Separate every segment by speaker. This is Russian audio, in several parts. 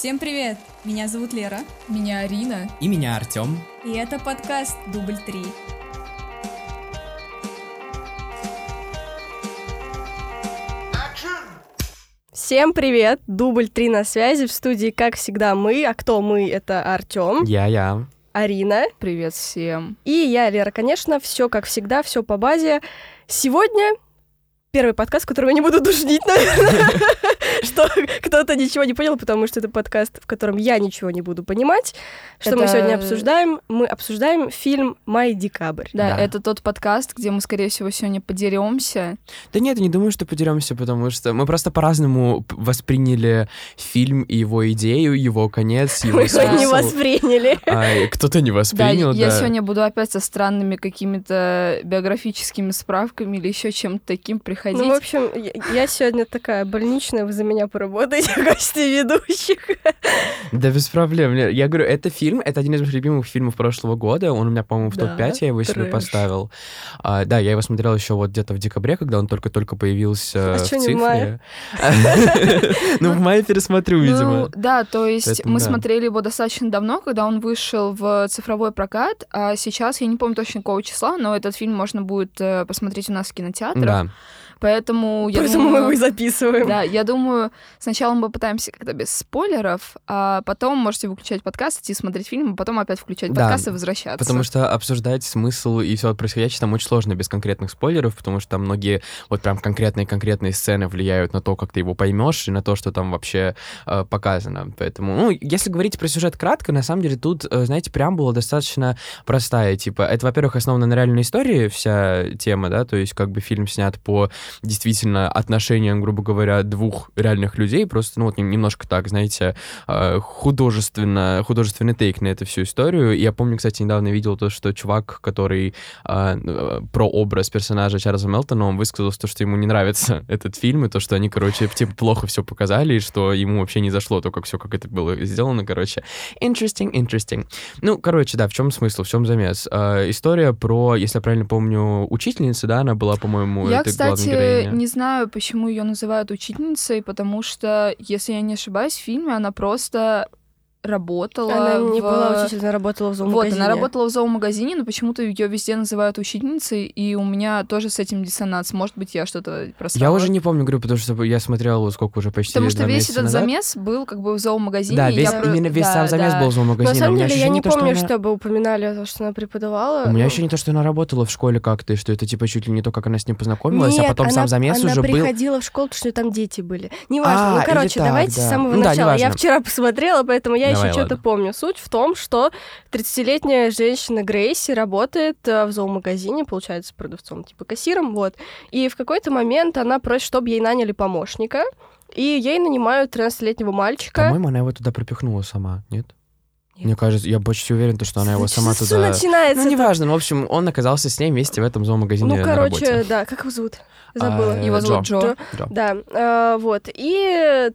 Speaker 1: Всем привет! Меня зовут Лера.
Speaker 2: Меня Арина.
Speaker 3: И меня Артем.
Speaker 1: И это подкаст «Дубль 3».
Speaker 4: Всем привет! Дубль 3 на связи. В студии, как всегда, мы. А кто мы? Это Артем,
Speaker 3: Я-я.
Speaker 4: Арина
Speaker 2: Привет всем.
Speaker 4: и я, Лера. Конечно, все как всегда, все по базе. Сегодня первый подкаст, который я не буду душнить, наверное, что кто-то ничего не понял, потому что это подкаст, в котором я ничего не буду понимать. Что мы
Speaker 2: Это-
Speaker 4: сегодня обсуждаем? Мы обсуждаем фильм «Май декабрь».
Speaker 2: Да,
Speaker 3: Да.
Speaker 2: это тот подкаст, где мы, скорее всего, сегодня подеремся.
Speaker 3: Да нет, я не думаю, что подеремся, потому что мы просто по-разному восприняли фильм и его идею, его конец, его
Speaker 4: Мы его не
Speaker 3: смысл.
Speaker 4: восприняли.
Speaker 3: А, кто-то не
Speaker 2: Да,
Speaker 3: воспринял,
Speaker 2: я
Speaker 3: да.
Speaker 2: сегодня буду опять со странными какими-то биографическими справками или еще чем-то таким приходить.
Speaker 4: Ну, в общем, я- я сегодня такая больничная, вы за меня поработаете в качестве ведущих.
Speaker 3: Да без проблем. Я- говорю, это фильм, это один из моих любимых фильмов прошлого года. Он у меня, по-моему, в
Speaker 4: Да,
Speaker 3: топ-5 я его себе
Speaker 4: трэш.
Speaker 3: поставил. А, да, я его смотрел еще вот где-то в декабре, когда он только-только появился
Speaker 4: А
Speaker 3: в цифре. Ну, в мае пересмотрю,
Speaker 2: Ну,
Speaker 3: видимо.
Speaker 2: да, то есть мы смотрели его достаточно давно, когда он вышел в цифровой прокат, а сейчас я не помню точно какого числа, но этот фильм можно будет э, посмотреть у нас в кинотеатрах.
Speaker 3: Да.
Speaker 2: Поэтому я
Speaker 4: Поэтому мы
Speaker 2: думаю...
Speaker 4: его и записываем.
Speaker 2: Да, я думаю, сначала мы попытаемся как-то без спойлеров, а потом можете выключать подкаст, идти смотреть фильм, а потом опять включать
Speaker 3: Да,
Speaker 2: подкаст и возвращаться.
Speaker 3: Потому что обсуждать смысл и все происходящее там очень сложно без конкретных спойлеров, потому что там многие вот прям конкретные-конкретные сцены влияют на то, как ты его поймешь, и на то, что там вообще э, показано. Поэтому, ну, если говорить про сюжет кратко, на самом деле тут, э, знаете, преамбула достаточно простая. Типа, это, во-первых, основана на реальной истории вся тема, да, то есть как бы фильм снят по действительно отношениям, грубо говоря, двух реальных людей, просто, ну, вот нем- немножко так, знаете, э, художественно, художественный тейк на эту всю историю. И я помню, кстати, недавно видел то, что чувак, который э, про образ персонажа Чарльза Мелтона, он высказал то, что ему не нравится этот фильм, и то, что они, короче, типа, плохо все показали, и что ему вообще не зашло то, как все, как это было сделано, короче. Interesting, interesting. Ну, короче, да, в чем смысл, в чем замес? Э, история про, если я правильно помню, учительница, да, она была, по-моему,
Speaker 2: Я,
Speaker 3: главной
Speaker 2: кстати,
Speaker 3: героиней.
Speaker 2: не знаю, почему ее называют учительницей, потому что, если я не ошибаюсь, в фильме она просто работала.
Speaker 4: Она не
Speaker 2: в-
Speaker 4: была учитель, она работала в
Speaker 2: Вот,
Speaker 4: зоомагазине.
Speaker 2: она работала в зоомагазине, но почему-то ее везде называют учительницей, и у меня тоже с этим диссонанс. Может быть, я что-то просрала.
Speaker 3: Я уже не помню, говорю, потому что я смотрел вот сколько уже почти
Speaker 2: Потому что весь этот
Speaker 3: назад.
Speaker 2: замес был как бы в зоомагазине.
Speaker 3: Да, весь,
Speaker 2: я
Speaker 3: именно весь
Speaker 2: да,
Speaker 3: сам замес
Speaker 2: да.
Speaker 3: был в зоомагазине.
Speaker 4: На самом деле, я не
Speaker 3: то, что
Speaker 4: помню,
Speaker 3: она-
Speaker 4: чтобы упоминали то, что она преподавала.
Speaker 3: У меня
Speaker 4: Ну,
Speaker 3: еще не то, что она работала в школе как-то, и что это типа чуть ли не то, как она с ним познакомилась, а
Speaker 4: Нет,
Speaker 3: потом
Speaker 4: она,
Speaker 3: сам замес
Speaker 4: она
Speaker 3: уже был.
Speaker 4: приходила в школу, потому что там дети были. Неважно.
Speaker 3: А,
Speaker 4: ну, короче,
Speaker 3: так,
Speaker 4: давайте
Speaker 3: да.
Speaker 4: с самого
Speaker 3: Ну да,
Speaker 4: начала. я вчера посмотрела, поэтому я
Speaker 3: Давай,
Speaker 4: еще что-то помню. Суть в том, что 30-летняя женщина Грейси работает э, в зоомагазине, получается, продавцом, типа кассиром, вот. И в какой-то момент она просит, чтобы ей наняли помощника, и ей нанимают 13-летнего мальчика.
Speaker 3: По-моему, она его туда пропихнула сама, нет? Мне кажется, я почти уверен, то, что она его сама
Speaker 4: Что
Speaker 3: туда...
Speaker 4: начинается?
Speaker 3: Ну, неважно, ну, в общем, он оказался с ней вместе в этом зоомагазине
Speaker 4: Ну, короче, да, как его зовут? Забыла.
Speaker 3: А,
Speaker 2: Его зовут
Speaker 3: Джо.
Speaker 2: Джо.
Speaker 3: Джо.
Speaker 4: Да, э, вот. И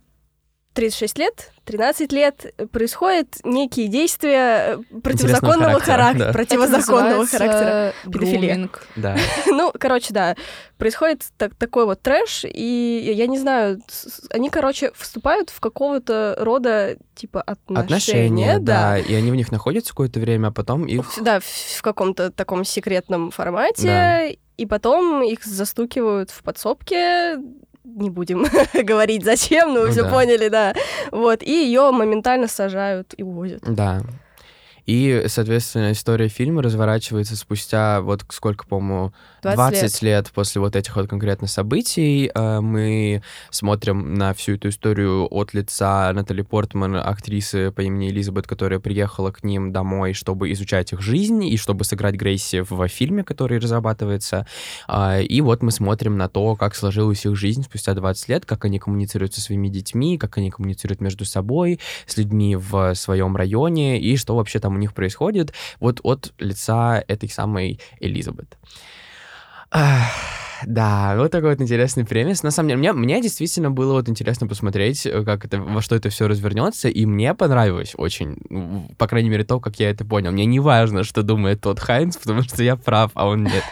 Speaker 4: 36 лет, 13 лет происходят некие действия э, противозаконного
Speaker 3: характера,
Speaker 4: характера.
Speaker 3: да.
Speaker 4: Противозаконного
Speaker 2: Это
Speaker 4: характера. Педофилия.
Speaker 3: Да.
Speaker 4: Ну, короче, да, происходит так- такой вот трэш, и я не знаю, они, короче, вступают в какого-то рода, типа, отношения.
Speaker 3: Отношения, да. И они в них находятся какое-то время, а потом их...
Speaker 4: Да, в, в каком-то таком секретном формате,
Speaker 3: Да.
Speaker 4: и потом их застукивают в подсобке. Не будем говорить зачем, но вы
Speaker 3: Ну
Speaker 4: все
Speaker 3: да.
Speaker 4: поняли, да. Вот, и ее моментально сажают и увозят.
Speaker 3: Да. И, соответственно, история фильма разворачивается спустя, вот сколько, по-моему,
Speaker 4: 20
Speaker 3: 20 лет. после вот этих вот конкретно событий. Э, Мы смотрим на всю эту историю от лица Натали Портман, актрисы по имени Элизабет, которая приехала к ним домой, чтобы изучать их жизнь и чтобы сыграть Грейси в фильме, который разрабатывается. А, И вот мы смотрим на то, как сложилась их жизнь спустя 20 лет, как они коммуницируют со своими детьми, как они коммуницируют между собой, с людьми в своем районе, и что вообще там у них происходит, вот от лица этой самой Элизабет. Да, вот такой вот интересный премис. На самом деле, мне, мне действительно было вот интересно посмотреть, э, как это, во что это все развернется, и мне понравилось очень, ну, по крайней мере, то, как я это понял. Мне не важно, что думает тот Хайнс, потому что я прав, а он нет.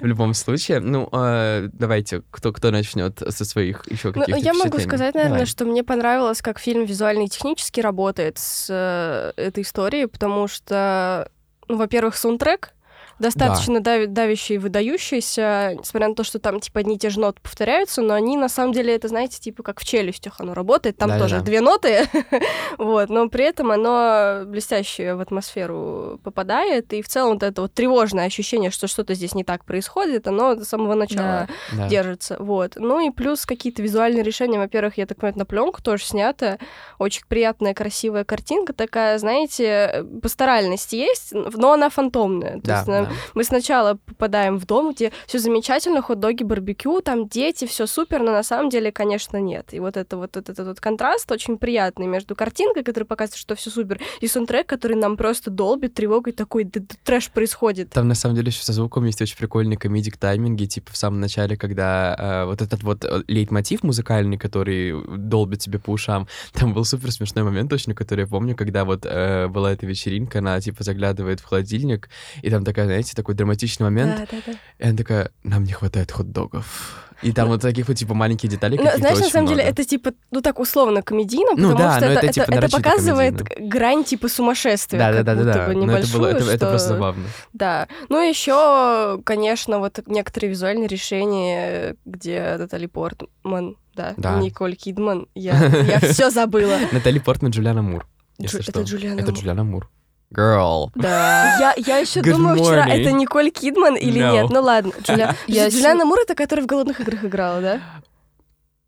Speaker 3: В любом случае, ну, э, давайте, кто, кто начнет со своих еще
Speaker 4: Ну,
Speaker 3: каких-то
Speaker 4: я могу сказать, наверное,
Speaker 3: Давай.
Speaker 4: что мне понравилось, как фильм визуально и технически работает с э, этой историей, потому что, ну, во-первых, саундтрек достаточно дави- давящий и выдающийся, несмотря на то, что там, типа, одни и те же ноты повторяются, но они, на самом деле, это, знаете, типа, как в челюстях оно работает, там
Speaker 3: Да-да-да.
Speaker 4: тоже две ноты, вот, но при этом оно блестяще в атмосферу попадает, и в целом вот это вот тревожное ощущение, что что-то здесь не так происходит, оно с самого начала
Speaker 3: Да.
Speaker 4: держится. Вот. Ну и плюс какие-то визуальные решения. Во-первых, я так понимаю, на пленку тоже снято. Очень приятная, красивая картинка такая, знаете, пасторальность есть, но она фантомная. То
Speaker 3: Да,
Speaker 4: есть
Speaker 3: да.
Speaker 4: мы сначала попадаем в дом, где все замечательно, хот-доги, барбекю, там дети, все супер, но на самом деле, конечно, нет. И вот это вот этот, вот контраст очень приятный между картинкой, которая показывает, что все супер, и саундтрек, который нам просто долбит тревогой, такой «Да- да трэш происходит.
Speaker 3: Там на самом деле еще со звуком есть очень прикольный комедик тайминги, типа в самом начале, когда э, вот этот вот э, лейтмотив музыкальный, который долбит тебе по ушам, там был супер смешной момент точно, который я помню, когда вот э, была эта вечеринка, она типа заглядывает в холодильник, и там такая, знаете, такой драматичный момент,
Speaker 4: Да, да, да.
Speaker 3: и она такая, нам не хватает хот-догов. И там вот таких вот типа маленькие детали
Speaker 4: Ну, знаешь, на самом деле,
Speaker 3: много.
Speaker 4: это типа, ну так условно комедийно,
Speaker 3: Ну
Speaker 4: потому
Speaker 3: да,
Speaker 4: что это,
Speaker 3: это, типа,
Speaker 4: это показывает
Speaker 3: комедийно.
Speaker 4: грань типа сумасшествия.
Speaker 3: да, да,
Speaker 4: как
Speaker 3: да, да,
Speaker 4: будто
Speaker 3: да.
Speaker 4: бы
Speaker 3: Но это было, это, это
Speaker 4: что-
Speaker 3: просто забавно.
Speaker 4: Да. Ну, еще, конечно, вот некоторые визуальные решения, где Натали Портман, да,
Speaker 3: Да.
Speaker 4: Николь Кидман, я, я все забыла.
Speaker 3: Натали Портман, Джулиана Мур. Если
Speaker 4: Джу-
Speaker 3: что.
Speaker 4: это Джулиана
Speaker 3: Это
Speaker 4: Мур.
Speaker 3: Джулиана Мур. Girl.
Speaker 2: Да.
Speaker 4: Я, я еще
Speaker 3: Good
Speaker 4: думаю вчера,
Speaker 3: morning.
Speaker 4: это Николь Кидман или
Speaker 3: No.
Speaker 4: нет. Ну ладно, Джуля...
Speaker 2: Я
Speaker 4: Джулиана Мур это которая в «Голодных играх» играла, да?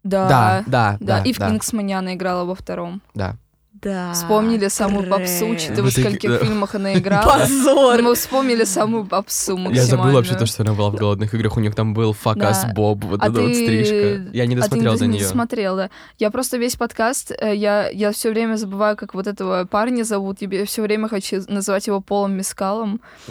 Speaker 2: Да.
Speaker 3: Да, да,
Speaker 2: Да,
Speaker 3: да.
Speaker 2: и в
Speaker 3: да,
Speaker 2: Кингсмане она играла во втором.
Speaker 3: да.
Speaker 4: Да.
Speaker 2: Вспомнили самую попсу, учитывая, в скольких фильмах она играла.
Speaker 4: Позор!
Speaker 2: Мы вспомнили самую попсу.
Speaker 3: Я забыл вообще то, что она была в голодных играх. У них там был факас. Боб, вот
Speaker 2: А
Speaker 3: эта вот стрижка. Я не
Speaker 2: А ты
Speaker 3: досмотрел
Speaker 2: не,
Speaker 3: до
Speaker 2: не
Speaker 3: нее.
Speaker 2: смотрел, да. Я просто весь подкаст, э, я, я все время забываю, как вот этого парня зовут. Я все время хочу называть его Полом Мискалом.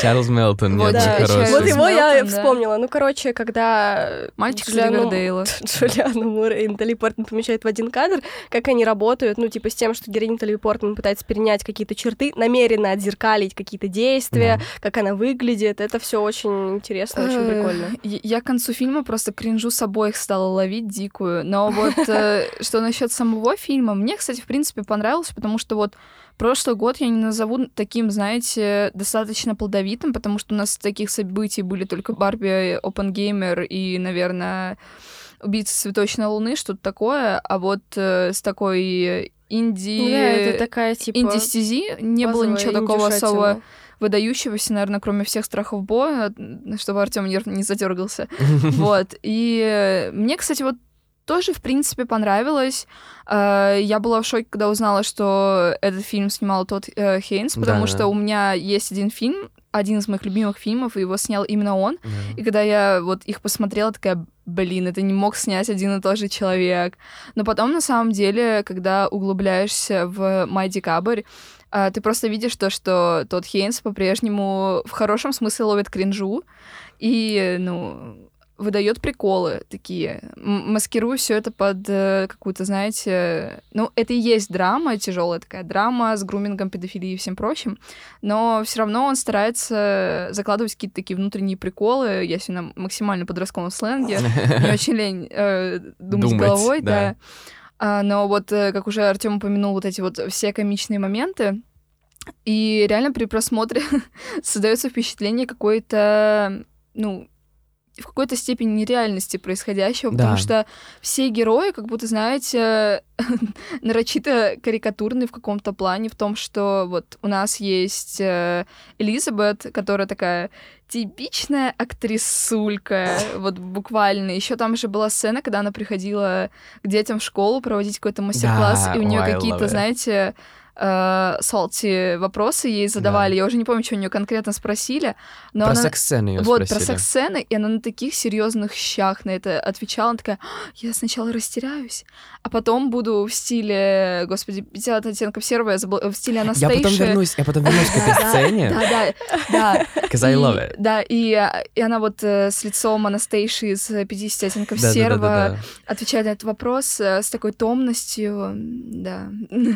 Speaker 3: Чарльз Мелтон,
Speaker 2: Вот,
Speaker 3: нет,
Speaker 4: вот его я вспомнила. Ну, короче, когда
Speaker 2: Мальчик.
Speaker 4: Джулиану Мур и Натали Портман помещают в один кадр, как они работают, ну, типа, с тем, что героиня Натали Портман пытается перенять какие-то черты, намеренно отзеркалить какие-то действия, как она выглядит. Это все очень интересно, очень прикольно.
Speaker 2: я- Я к концу фильма просто кринжу с обоих стала ловить дикую. Но вот э, что насчет самого фильма, мне, кстати, в принципе, понравилось, потому что вот прошлый год я не назову таким, знаете, достаточно плодовитым, потому что у нас таких событий были только Барби, Опенгеймер и, наверное, Убийца цветочной луны, что-то такое, а вот э, с такой инди...
Speaker 4: Ну да, это такая, типа...
Speaker 2: инди-стези не было ничего такого особо выдающегося, наверное, кроме всех страхов боя, чтобы Артем нерв не задергался. Вот. И э, мне, кстати, вот тоже, в принципе, понравилось. Э, Я была в шоке, когда узнала, что этот фильм снимал тот э, Хейнс, потому
Speaker 3: Да-да.
Speaker 2: что у меня есть один фильм, один из моих любимых фильмов, и его снял именно он. И когда я вот их посмотрела, такая, блин, это не мог снять один и тот же человек. Но потом, на самом деле, когда углубляешься в «Май декабрь», а, ты просто видишь то, что тот Хейнс по-прежнему в хорошем смысле ловит кринжу и, ну, выдает приколы такие, маскируя все это под э, какую-то, знаете, ну, это и есть драма, тяжелая такая драма с грумингом, педофилией и всем прочим, но все равно он старается закладывать какие-то такие внутренние приколы, если на максимально подростковом сленге, не очень лень э, думать,
Speaker 3: Думать,
Speaker 2: головой,
Speaker 3: да.
Speaker 2: да. А, но вот, э, как уже Артем упомянул, вот эти вот все комичные моменты, и реально при просмотре создается впечатление какой-то, ну, в какой-то степени нереальности происходящего, потому
Speaker 3: Да.
Speaker 2: что все герои, как будто, знаете, нарочито карикатурны в каком-то плане, в том, что вот у нас есть э, Элизабет, которая такая типичная актрисулька, вот буквально. Еще там же была сцена, когда она приходила к детям в школу проводить какой-то мастер-класс,
Speaker 3: Да,
Speaker 2: и у нее какие-то,
Speaker 3: it.
Speaker 2: Э, вопросы ей задавали. Я уже не помню, что у нее конкретно спросили. Но
Speaker 3: про
Speaker 2: она...
Speaker 3: секс-сцены ее
Speaker 2: Вот,
Speaker 3: спросили.
Speaker 2: про секс-сцены, и она на таких серьезных щах на это отвечала. Она такая, «А, я сначала растеряюсь, а потом буду в стиле, господи, 50 оттенков серого, я забыла, в стиле
Speaker 3: Я
Speaker 2: Анастейши.
Speaker 3: потом вернусь, я потом вернусь к этой
Speaker 2: Да,
Speaker 3: сцене,
Speaker 2: Да, да, да.
Speaker 3: 'cause I
Speaker 2: И-
Speaker 3: love it.
Speaker 2: Да, и, она вот э, с лицом Анастейши из 50 оттенков серого отвечает на этот вопрос э, с такой томностью, да.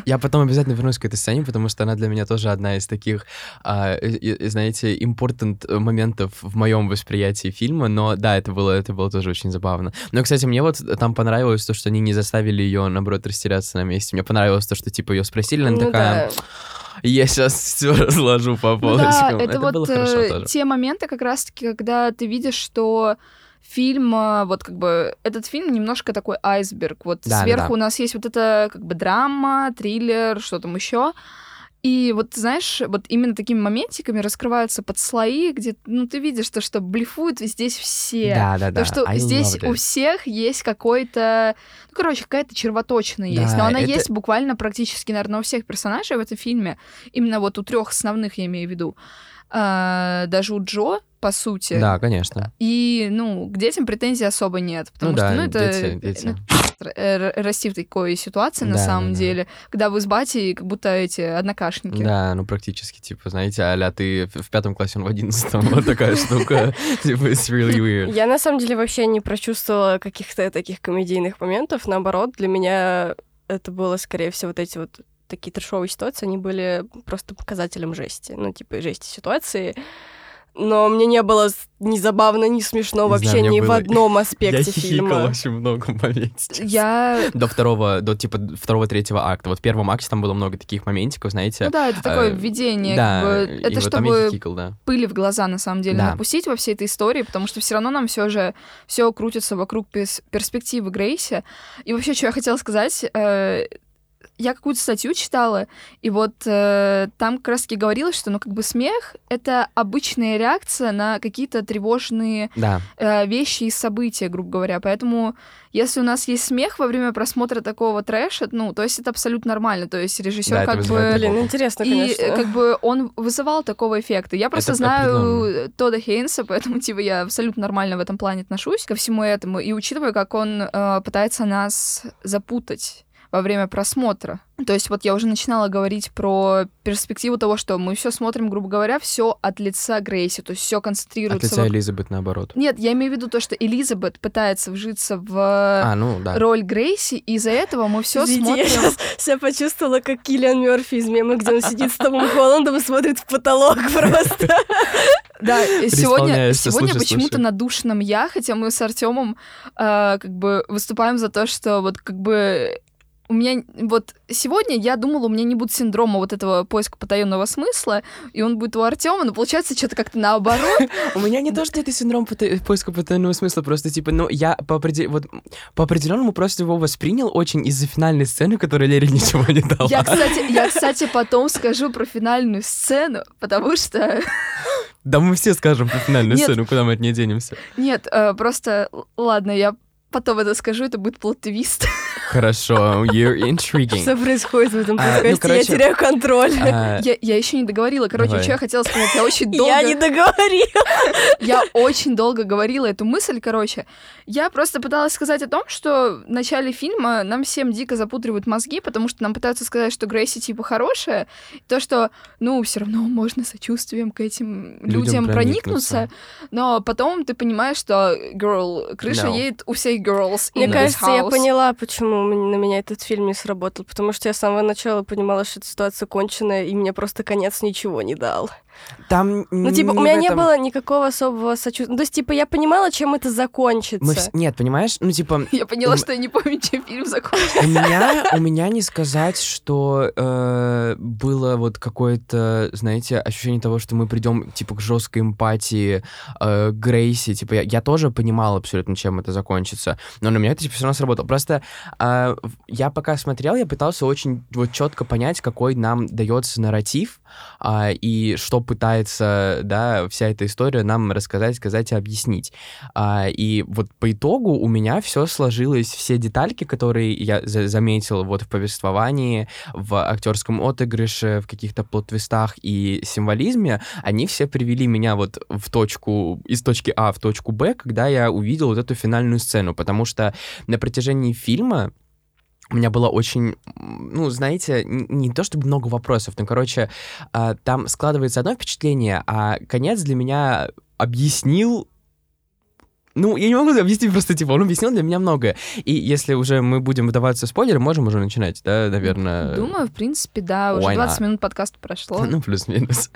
Speaker 3: Я потом обязательно вернусь к этой сцене, потому что она для меня тоже одна из таких, а, и- знаете, important моментов в моем восприятии фильма. Но да, это было, это было тоже очень забавно. Но, кстати, мне вот там понравилось то, что они не заставили ее, наоборот, растеряться на месте. Мне понравилось то, что типа ее спросили, она
Speaker 4: Ну
Speaker 3: такая,
Speaker 4: да.
Speaker 3: я сейчас все разложу по
Speaker 2: Ну
Speaker 3: полочкам.
Speaker 2: да, это, вот
Speaker 3: было хорошо
Speaker 2: э, те моменты как раз-таки, когда ты видишь, что фильм, э, вот как бы, этот фильм немножко такой айсберг. Вот
Speaker 3: Да,
Speaker 2: сверху
Speaker 3: да.
Speaker 2: у нас есть вот это как бы драма, триллер, что там еще. И вот, знаешь, вот именно такими моментиками раскрываются подслои, где, ну, ты видишь то, что блефуют здесь все.
Speaker 3: Да, да, да.
Speaker 2: То, что
Speaker 3: I
Speaker 2: здесь у всех есть какой-то... Ну, короче, какая-то червоточина есть.
Speaker 3: Да,
Speaker 2: Но она
Speaker 3: это-
Speaker 2: есть буквально практически, наверное, у всех персонажей в этом фильме. Именно вот у трех основных, я имею в виду. А, даже у Джо, по сути.
Speaker 3: Да, конечно.
Speaker 2: И, ну, к детям претензий особо нет. Потому
Speaker 3: Ну
Speaker 2: что,
Speaker 3: да,
Speaker 2: ну, это...
Speaker 3: дети, дети.
Speaker 2: ну, э, расти в такой ситуации, на
Speaker 3: Да,
Speaker 2: самом
Speaker 3: да, да.
Speaker 2: деле, когда вы с батей как будто эти однокашники.
Speaker 3: Да, ну практически, типа, знаете, а ты в в пятом классе, он в одиннадцатом, вот такая штука. Типа, it's really weird.
Speaker 4: Я на самом деле вообще не прочувствовала каких-то таких комедийных моментов. Наоборот, для меня это было, скорее всего, вот эти вот такие трешовые ситуации, они были просто показателем жести. Ну, типа, жести ситуации. Но мне не было ни забавно, ни смешно
Speaker 3: Не
Speaker 4: вообще
Speaker 3: знаю,
Speaker 4: ни в
Speaker 3: было-
Speaker 4: одном
Speaker 3: Я
Speaker 4: аспекте
Speaker 3: хихикал
Speaker 4: фильма.
Speaker 3: очень много в моменте.
Speaker 2: Я...
Speaker 3: До второго, до типа второго-третьего акта. Вот в первом акте там было много таких моментиков, знаете.
Speaker 2: Ну да, это такое
Speaker 3: э,
Speaker 2: введение.
Speaker 3: да,
Speaker 2: как бы, это
Speaker 3: вот я
Speaker 2: чтобы
Speaker 3: хихикал, да.
Speaker 2: пыли в глаза, на самом деле,
Speaker 3: Да.
Speaker 2: напустить во всей этой истории, потому что все равно нам все же все крутится вокруг перспективы Грейси. И вообще, что я хотела сказать, э, я какую-то статью читала, и вот э, там как раз-таки говорилось, что, ну, как бы смех — это обычная реакция на какие-то тревожные
Speaker 3: Да,
Speaker 2: э, вещи и события, грубо говоря. Поэтому, если у нас есть смех во время просмотра такого трэша, ну, то есть это абсолютно нормально. То есть режиссер
Speaker 3: Да,
Speaker 2: как бы...
Speaker 4: Блин, интересно,
Speaker 2: И
Speaker 4: конечно.
Speaker 2: э, как бы он вызывал такого эффекта. Я просто
Speaker 3: Это
Speaker 2: знаю. Тода Хейнса, поэтому типа я абсолютно нормально в этом плане отношусь ко всему этому. И учитывая, как он э, пытается нас запутать во время просмотра. То есть вот я уже начинала говорить про перспективу того, что мы все смотрим, грубо говоря, все от лица Грейси, то есть все
Speaker 3: от
Speaker 2: концентрируется.
Speaker 3: лица
Speaker 2: вок-
Speaker 3: Элизабет наоборот.
Speaker 2: Нет, я имею в виду то, что Элизабет пытается вжиться в
Speaker 3: А, ну да.
Speaker 2: роль Грейси, и из-за этого мы все
Speaker 4: Извините, я
Speaker 2: смотрим.
Speaker 4: сейчас себя почувствовала, как Киллиан Мерфи из мема, где он сидит с Томом Холландом и смотрит в потолок просто.
Speaker 2: Да, и сегодня, сегодня почему-то на душном я, хотя мы с Артемом как бы выступаем за то, что вот как бы у меня вот сегодня я думала, у меня не будет синдрома вот этого поиска потаенного смысла, и он будет у Артема, но получается что-то как-то наоборот.
Speaker 3: У меня не то, что это синдром пота- поиска потайного смысла, просто типа, ну, я по, определенному просто его воспринял очень из-за финальной сцены, которая Лере ничего не дала.
Speaker 2: Я, кстати, я, кстати, потом скажу про финальную сцену, потому что
Speaker 3: Да мы все скажем про финальную сцену, куда мы от нее денемся.
Speaker 2: нет, э, просто ладно, я потом это скажу, это будет плот-твист.
Speaker 3: Хорошо, you're intriguing.
Speaker 4: Что происходит в этом
Speaker 3: А, ну,
Speaker 4: подкасте? Я теряю контроль.
Speaker 3: А,
Speaker 2: Я, я еще не договорила. Короче,
Speaker 3: Давай.
Speaker 2: что я хотела сказать? Я очень долго...
Speaker 4: Я не договорила.
Speaker 2: Я очень долго говорила эту мысль, короче. Я просто пыталась сказать о том, что в начале фильма нам всем дико запутривают мозги, потому что нам пытаются сказать, что Грейси типа хорошая, то, что, ну, все равно можно сочувствием к этим людям,
Speaker 3: Людям
Speaker 2: проникнуться.
Speaker 3: проникнуться.
Speaker 2: но потом ты понимаешь, что, girl, крыша
Speaker 3: No.
Speaker 2: едет у всех girls
Speaker 4: Мне
Speaker 2: in this
Speaker 4: кажется, я
Speaker 2: house.
Speaker 4: поняла, почему на меня этот фильм не сработал. Потому что я с самого начала понимала, что эта ситуация конченая, и мне просто конец ничего не дал.
Speaker 3: Там
Speaker 4: Ну, типа, у меня не было никакого особого сочувствия. Ну, То есть, типа, я понимала, чем это закончится.
Speaker 3: Мы Нет, понимаешь, ну, типа,
Speaker 2: Я поняла, что я не помню, чем фильм закончился.
Speaker 3: у меня, у меня не сказать, что э, было вот какое-то, знаете, ощущение того, что мы придем, типа, к жесткой эмпатии э, Грейси. Типа, я, я тоже понимал абсолютно, чем это закончится. Но на меня это, типа, все равно сработало. Просто э, я пока смотрел, я пытался очень вот четко понять, какой нам дается нарратив. А, и что пытается, да, вся эта история нам рассказать, сказать и объяснить. А, и вот по итогу у меня все сложилось, все детальки, которые я за заметил вот в повествовании, в актерском отыгрыше, в каких-то плот-твистах и символизме, они все привели меня вот в точку, из точки А в точку Б, когда я увидел вот эту финальную сцену, потому что на протяжении фильма у меня было очень, ну, знаете, не то чтобы много вопросов, но, короче, а, там складывается одно впечатление, а конец для меня объяснил ну, я не могу объяснить просто, типа, он объяснил для меня многое. И если уже мы будем вдаваться в спойлеры, можем уже начинать, да, наверное?
Speaker 2: Думаю, в принципе, да. Уже 20 минут подкаста прошло.
Speaker 3: Ну, плюс-минус.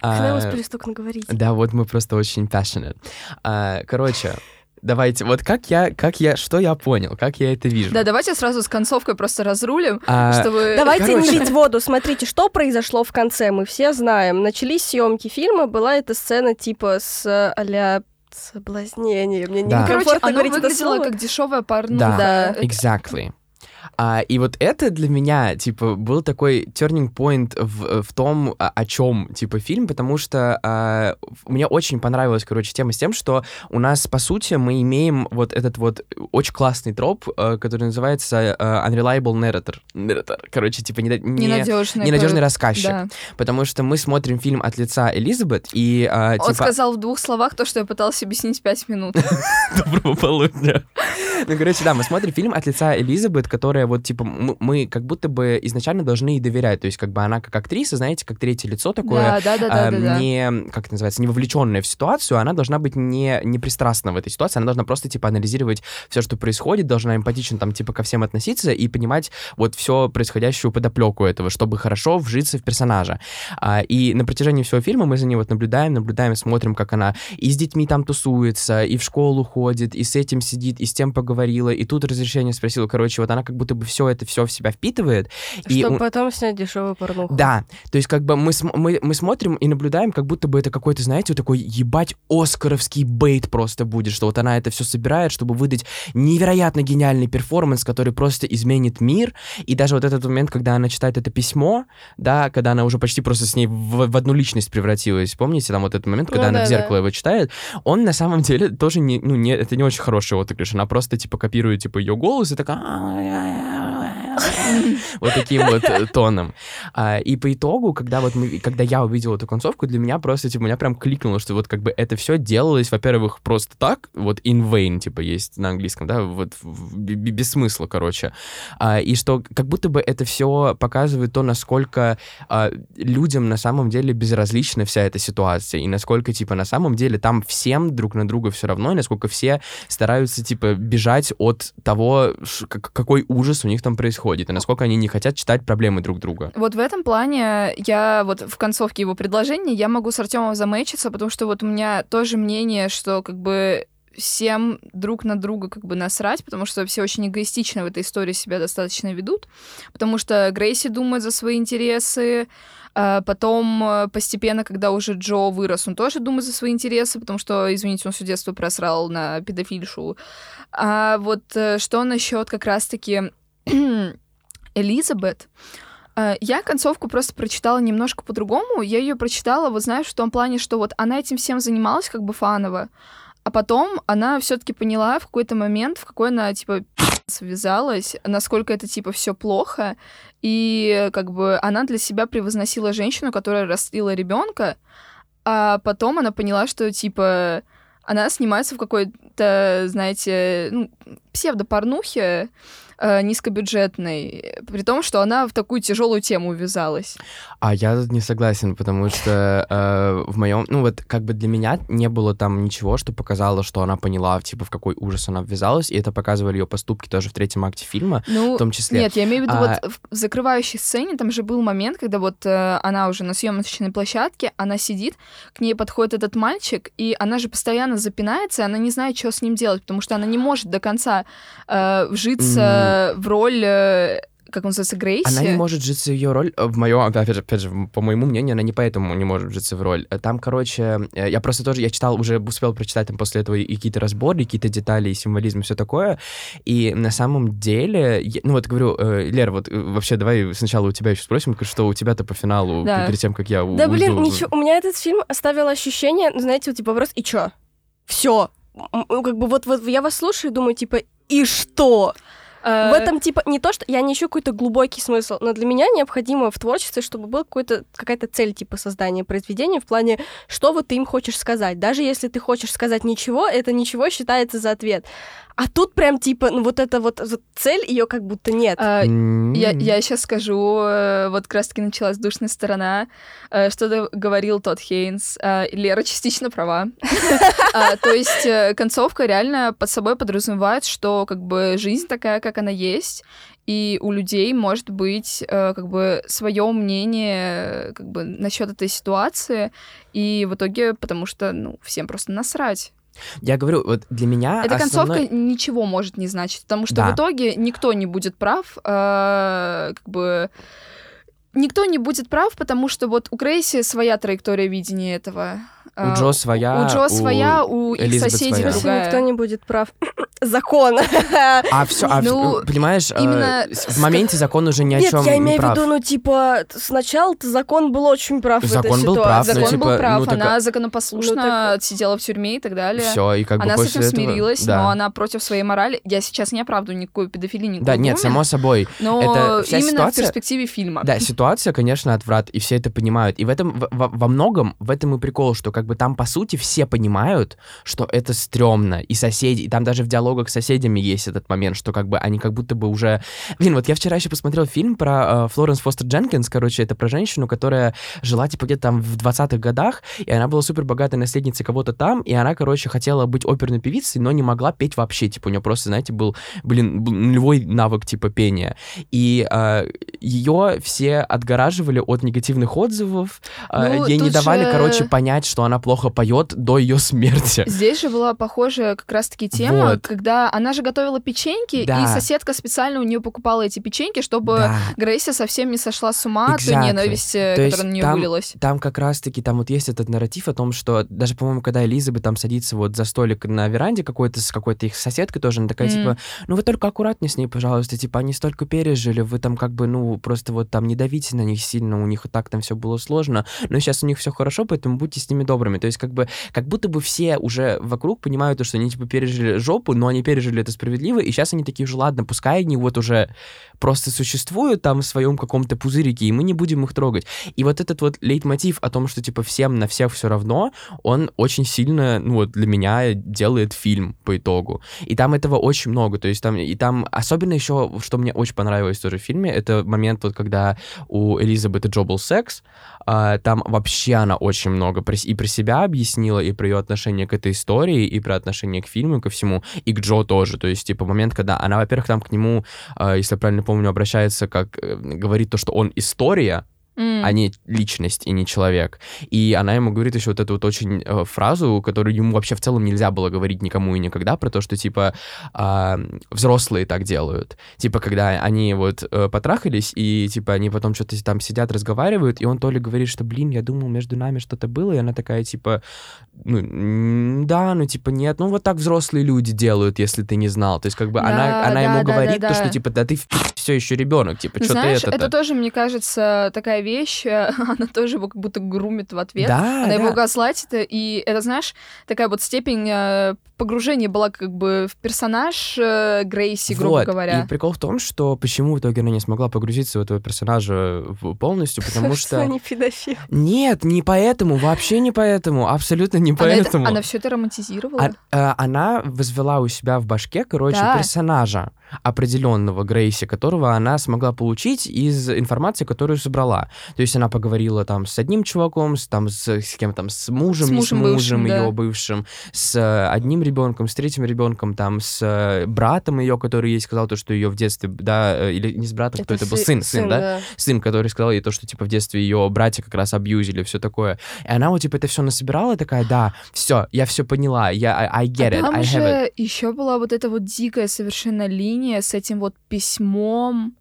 Speaker 4: Когда мы успели столько наговорить?
Speaker 3: Да, вот мы просто очень passionate. А, короче, Давайте, вот как я, как я, что я понял, как я это вижу.
Speaker 2: Да, давайте сразу с концовкой просто разрулим, а, чтобы...
Speaker 4: Давайте Короче... не лить воду. Смотрите, что произошло в конце, мы все знаем. Начались съемки фильма, была эта сцена типа с а соблазнение. Мне
Speaker 2: да.
Speaker 4: некомфортно
Speaker 2: Короче,
Speaker 4: говорить
Speaker 2: оно выглядело
Speaker 4: это
Speaker 2: как дешевая порнуха.
Speaker 3: Да, да. exactly. А, и вот это для меня, типа, был такой turning point в, в том, о, о чем, типа, фильм, потому что а, мне очень понравилась, короче, тема с тем, что у нас, по сути, мы имеем вот этот вот очень классный троп, а, который называется а, unreliable narrator. narrator. Короче, типа, не, не,
Speaker 2: ненадежный,
Speaker 3: ненадежный рассказчик.
Speaker 2: Да.
Speaker 3: Потому что мы смотрим фильм от лица Элизабет, и, а,
Speaker 2: Он
Speaker 3: типа...
Speaker 2: сказал в двух словах то, что я пыталась объяснить пять минут.
Speaker 3: Доброго полудня. Ну, короче, да, мы смотрим фильм от лица Элизабет, которая вот, типа, мы, мы как будто бы изначально должны ей доверять. То есть, как бы она как актриса, знаете, как третье лицо такое,
Speaker 2: да, да, да, да,
Speaker 3: э,
Speaker 2: да, да.
Speaker 3: не, как это называется, не вовлеченная в ситуацию, она должна быть не, не пристрастна в этой ситуации, она должна просто, типа, анализировать все, что происходит, должна эмпатично там, типа, ко всем относиться и понимать вот все происходящую подоплеку этого, чтобы хорошо вжиться в персонажа. А, и на протяжении всего фильма мы за ней вот наблюдаем, наблюдаем, смотрим, как она и с детьми там тусуется, и в школу ходит, и с этим сидит, и с тем поговорила, и тут разрешение спросила. Короче, вот она как будто бы все это все в себя впитывает.
Speaker 4: Чтобы
Speaker 3: и...
Speaker 4: потом снять дешевую порнуху.
Speaker 3: Да, то есть как бы мы, мы, мы смотрим и наблюдаем, как будто бы это какой-то, знаете, вот такой ебать оскаровский бейт просто будет, что вот она это все собирает, чтобы выдать невероятно гениальный перформанс, который просто изменит мир. И даже вот этот момент, когда она читает это письмо, да, когда она уже почти просто с ней в, в одну личность превратилась. Помните там вот этот момент, когда ну, она да, в зеркало да. его читает? Он на самом деле тоже не, ну, не, это не очень хороший отыгрыш. Она просто типа копирует типа ее голос и такая вот таким вот э, тоном. А, и по итогу, когда вот мы, когда я увидел эту концовку, для меня просто, типа, меня прям кликнуло, что вот как бы это все делалось, во-первых, просто так, вот in vain, типа, есть на английском, да, вот без смысла, короче. А, и что как будто бы это все показывает то, насколько а, людям на самом деле безразлична вся эта ситуация, и насколько, типа, на самом деле там всем друг на друга все равно, и насколько все стараются, типа, бежать от того, какой ужас у них там происходит, и насколько они не хотят читать проблемы друг друга.
Speaker 2: Вот в этом плане я вот в концовке его предложения я могу с Артемом замечиться, потому что вот у меня тоже мнение, что как бы всем друг на друга как бы насрать, потому что все очень эгоистично в этой истории себя достаточно ведут, потому что Грейси думает за свои интересы, а потом э, постепенно, когда уже Джо вырос, он тоже думает за свои интересы, потому что, извините, он все детство просрал на педофильшу. А вот э, что насчет как раз-таки Элизабет. Э, я концовку просто прочитала немножко по-другому. Я ее прочитала, вот знаешь, в том плане, что вот она этим всем занималась как бы фаново, а потом она все-таки поняла в какой-то момент, в какой она типа связалась, насколько это типа все плохо, и как бы она для себя превозносила женщину, которая растила ребенка, а потом она поняла, что типа она снимается в какой-то, знаете, ну, псевдопорнухе, э, низкобюджетной, при том, что она в такую тяжелую тему ввязалась.
Speaker 3: А я тут не согласен, потому что э, в моем, ну вот как бы для меня не было там ничего, что показало, что она поняла, типа, в какой ужас она ввязалась, и это показывали ее поступки тоже в третьем акте фильма, ну, в том числе.
Speaker 2: Нет, я имею в виду а... вот в закрывающей сцене там же был момент, когда вот э, она уже на съемочной площадке, она сидит, к ней подходит этот мальчик, и она же постоянно запинается, и она не знает, что с ним делать, потому что она не может до конца э, вжиться в роль э, как он называется, Грейси.
Speaker 3: Она не может житься в ее роль. э, В моем, опять же, опять же, по моему мнению, она не поэтому не может житься в роль. Э, Там, короче, э, я просто тоже, я читал, уже успел прочитать там после этого и какие-то разборы, и какие-то детали, и символизм, и все такое. И на самом деле, я- ну вот говорю, э, Лера, вот э, вообще давай сначала у тебя еще спросим, что у тебя-то по финалу,
Speaker 2: Да.
Speaker 3: перед тем, как я
Speaker 4: Да блин,
Speaker 3: уйду.
Speaker 4: ничего, у меня этот фильм оставил ощущение, ну, знаете, вот типа вопрос, и чё? Все. Как бы вот, вот я вас слушаю и думаю, типа, и что?
Speaker 2: Э,
Speaker 4: В этом, типа, не то, что я не ищу какой-то глубокий смысл, но для меня необходимо в творчестве, чтобы была какая-то цель, типа, создания произведения в плане, что вот ты им хочешь сказать. Даже если ты хочешь сказать ничего, это ничего считается за ответ. А тут прям, типа, ну, вот эта вот, цель, ее как будто нет.
Speaker 3: М,
Speaker 2: Я, я сейчас скажу, э, вот как раз-таки началась душная сторона, э, что-то говорил тот Хейнс. э, Лера частично права. А, То есть концовка реально под собой подразумевает, что как бы жизнь такая, как она есть, и у людей может быть э, как бы свое мнение как бы насчет этой ситуации, и в итоге, потому что ну всем просто насрать.
Speaker 3: Я говорю, вот для меня
Speaker 2: Эта
Speaker 3: основной-
Speaker 2: концовка ничего может не значить, потому что
Speaker 3: Да.
Speaker 2: в итоге никто не будет прав, э, как бы никто не будет прав, потому что вот у Грейси своя траектория видения этого.
Speaker 3: У
Speaker 2: Э,
Speaker 3: Джо своя,
Speaker 2: у Джо своя, у их
Speaker 3: Элизабет
Speaker 2: соседей
Speaker 3: своя.
Speaker 4: Если
Speaker 2: другая.
Speaker 4: никто не будет прав. Закон.
Speaker 3: А все, а,
Speaker 2: Ну,
Speaker 3: в- понимаешь, э,
Speaker 2: именно
Speaker 3: в моменте закон уже ни о
Speaker 4: Нет,
Speaker 3: чем
Speaker 4: я
Speaker 3: не
Speaker 4: имею в
Speaker 3: прав.
Speaker 4: виду, ну, типа, сначала-то закон был очень прав в
Speaker 3: Закон
Speaker 4: этой
Speaker 3: был прав,
Speaker 4: ситуации.
Speaker 3: ну,
Speaker 2: Закон был
Speaker 3: типа,
Speaker 2: прав,
Speaker 3: ну, так
Speaker 2: она
Speaker 3: а-
Speaker 2: законопослушно
Speaker 4: Ну, так-
Speaker 2: сидела в тюрьме и так далее.
Speaker 3: Все, и как бы
Speaker 2: Она с этим
Speaker 3: этого-
Speaker 2: смирилась,
Speaker 3: да.
Speaker 2: но она против своей морали. Я сейчас не оправдываю никакую педофилию, никакую
Speaker 3: Да, нет,
Speaker 2: груминг,
Speaker 3: само собой.
Speaker 2: но
Speaker 3: это вся
Speaker 2: именно
Speaker 3: ситуация-
Speaker 2: в перспективе фильма.
Speaker 3: Да, ситуация, конечно, отврат, и все это понимают. И в этом, в- во, во многом, в этом и прикол, что как бы там, по сути, все понимают, что это стрёмно, и соседи, и там даже в диалогах с соседями есть этот момент, что как бы они как будто бы уже... Блин, вот я вчера еще посмотрел фильм про э, Флоренс Фостер Дженкинс, короче, это про женщину, которая жила, типа, где-то там в 20-х годах, и она была супер богатой наследницей кого-то там, и она, короче, хотела быть оперной певицей, но не могла петь вообще, типа, у нее просто, знаете, был, блин, нулевой навык, типа, пения. И ее все отгораживали от негативных отзывов, э,
Speaker 2: Ну,
Speaker 3: ей не давали,
Speaker 2: же-
Speaker 3: короче, понять, что она плохо поет до ее смерти.
Speaker 2: Здесь же была похожая как раз-таки тема,
Speaker 3: Вот.
Speaker 2: когда она же готовила печеньки,
Speaker 3: Да.
Speaker 2: и соседка специально у нее покупала эти печеньки, чтобы
Speaker 3: Да.
Speaker 2: Грейси совсем не сошла с ума от той
Speaker 3: Exactly.
Speaker 2: ненависти,
Speaker 3: То
Speaker 2: которая на нее
Speaker 3: там-
Speaker 2: вылилась.
Speaker 3: Там как раз-таки, там вот есть этот нарратив о том, что даже, по-моему, когда Элизабет там садится вот за столик на веранде какой-то с какой-то их соседкой тоже, она такая,
Speaker 2: М.
Speaker 3: типа, ну вы только аккуратнее с ней, пожалуйста, типа, они столько пережили, вы там как бы, ну, просто вот там не давите на них сильно, у них и так там все было сложно, но сейчас у них все хорошо, поэтому будьте с ними добрыми. То есть как бы, как будто бы все уже вокруг понимают, то, что они типа пережили жопу, но они пережили это справедливо, и сейчас они такие уже, ладно, пускай они вот уже просто существуют там в своем каком-то пузырике, и мы не будем их трогать. И вот этот вот лейтмотив о том, что типа всем на всех все равно, он очень сильно, ну вот для меня делает фильм по итогу. И там этого очень много, то есть там, и там особенно еще, что мне очень понравилось тоже в фильме, это момент вот, когда у Элизабет и Джо был секс, а, там вообще она очень много и про себя объяснила, и про ее отношение к этой истории, и про отношение к фильму, и ко всему, и к Джо тоже, то есть, типа, момент, когда она, во-первых, там к нему, а, если я правильно помню, обращается, как э, говорит то, что он история,
Speaker 2: М.
Speaker 3: а не личность и не человек. И она ему говорит еще вот эту вот очень э, фразу, которую ему вообще в целом нельзя было говорить никому и никогда, про то, что, типа, а, взрослые так делают. Типа, когда они вот э, потрахались, и, типа, они потом что-то там сидят, разговаривают, и он то ли говорит, что, блин, я думал, между нами что-то было, и она такая, типа, ну, да, ну, типа, нет, ну, вот так взрослые люди делают, если ты не знал. То есть, как бы, она,
Speaker 2: Да,
Speaker 3: она
Speaker 2: да,
Speaker 3: ему
Speaker 2: да, да,
Speaker 3: говорит то,
Speaker 2: да.
Speaker 3: что, типа, да ты все еще ребенок, типа, что ты это
Speaker 2: это тоже, мне кажется, такая вещь, э, она тоже его как будто грумит в ответ.
Speaker 3: Да,
Speaker 2: Она его
Speaker 3: да.
Speaker 2: газлатит, и это, знаешь, такая вот степень э, погружения была как бы в персонаж э, Грейси, грубо
Speaker 3: Вот,
Speaker 2: говоря.
Speaker 3: И прикол в том, что почему в итоге она не смогла погрузиться в этого персонажа в- полностью, потому что...
Speaker 4: они педофил.
Speaker 3: Нет, не поэтому, вообще не поэтому, абсолютно не поэтому.
Speaker 2: она все это романтизировала.
Speaker 3: Э, она возвела у себя в башке, короче, персонажа определенного Грейси, которого она смогла получить из информации, которую собрала. То есть она поговорила там с одним чуваком, с, там, с, с кем там, с мужем,
Speaker 2: С
Speaker 3: не
Speaker 2: мужем
Speaker 3: с мужем
Speaker 2: бывшим, да.
Speaker 3: ее бывшим, с э, одним ребенком, с третьим ребенком, там, с э, братом ее, который ей сказал то, что ее в детстве, да, э, или не с братом, кто это был, сын, сын, да? сын, который сказал ей то, что, типа, в детстве ее братья как раз абьюзили, все такое. И она вот, типа, это все насобирала, такая, да, все, я все поняла, я, I, I get it,
Speaker 2: а там
Speaker 3: I have it.
Speaker 2: еще была вот эта вот дикая совершенно линия с этим вот письмом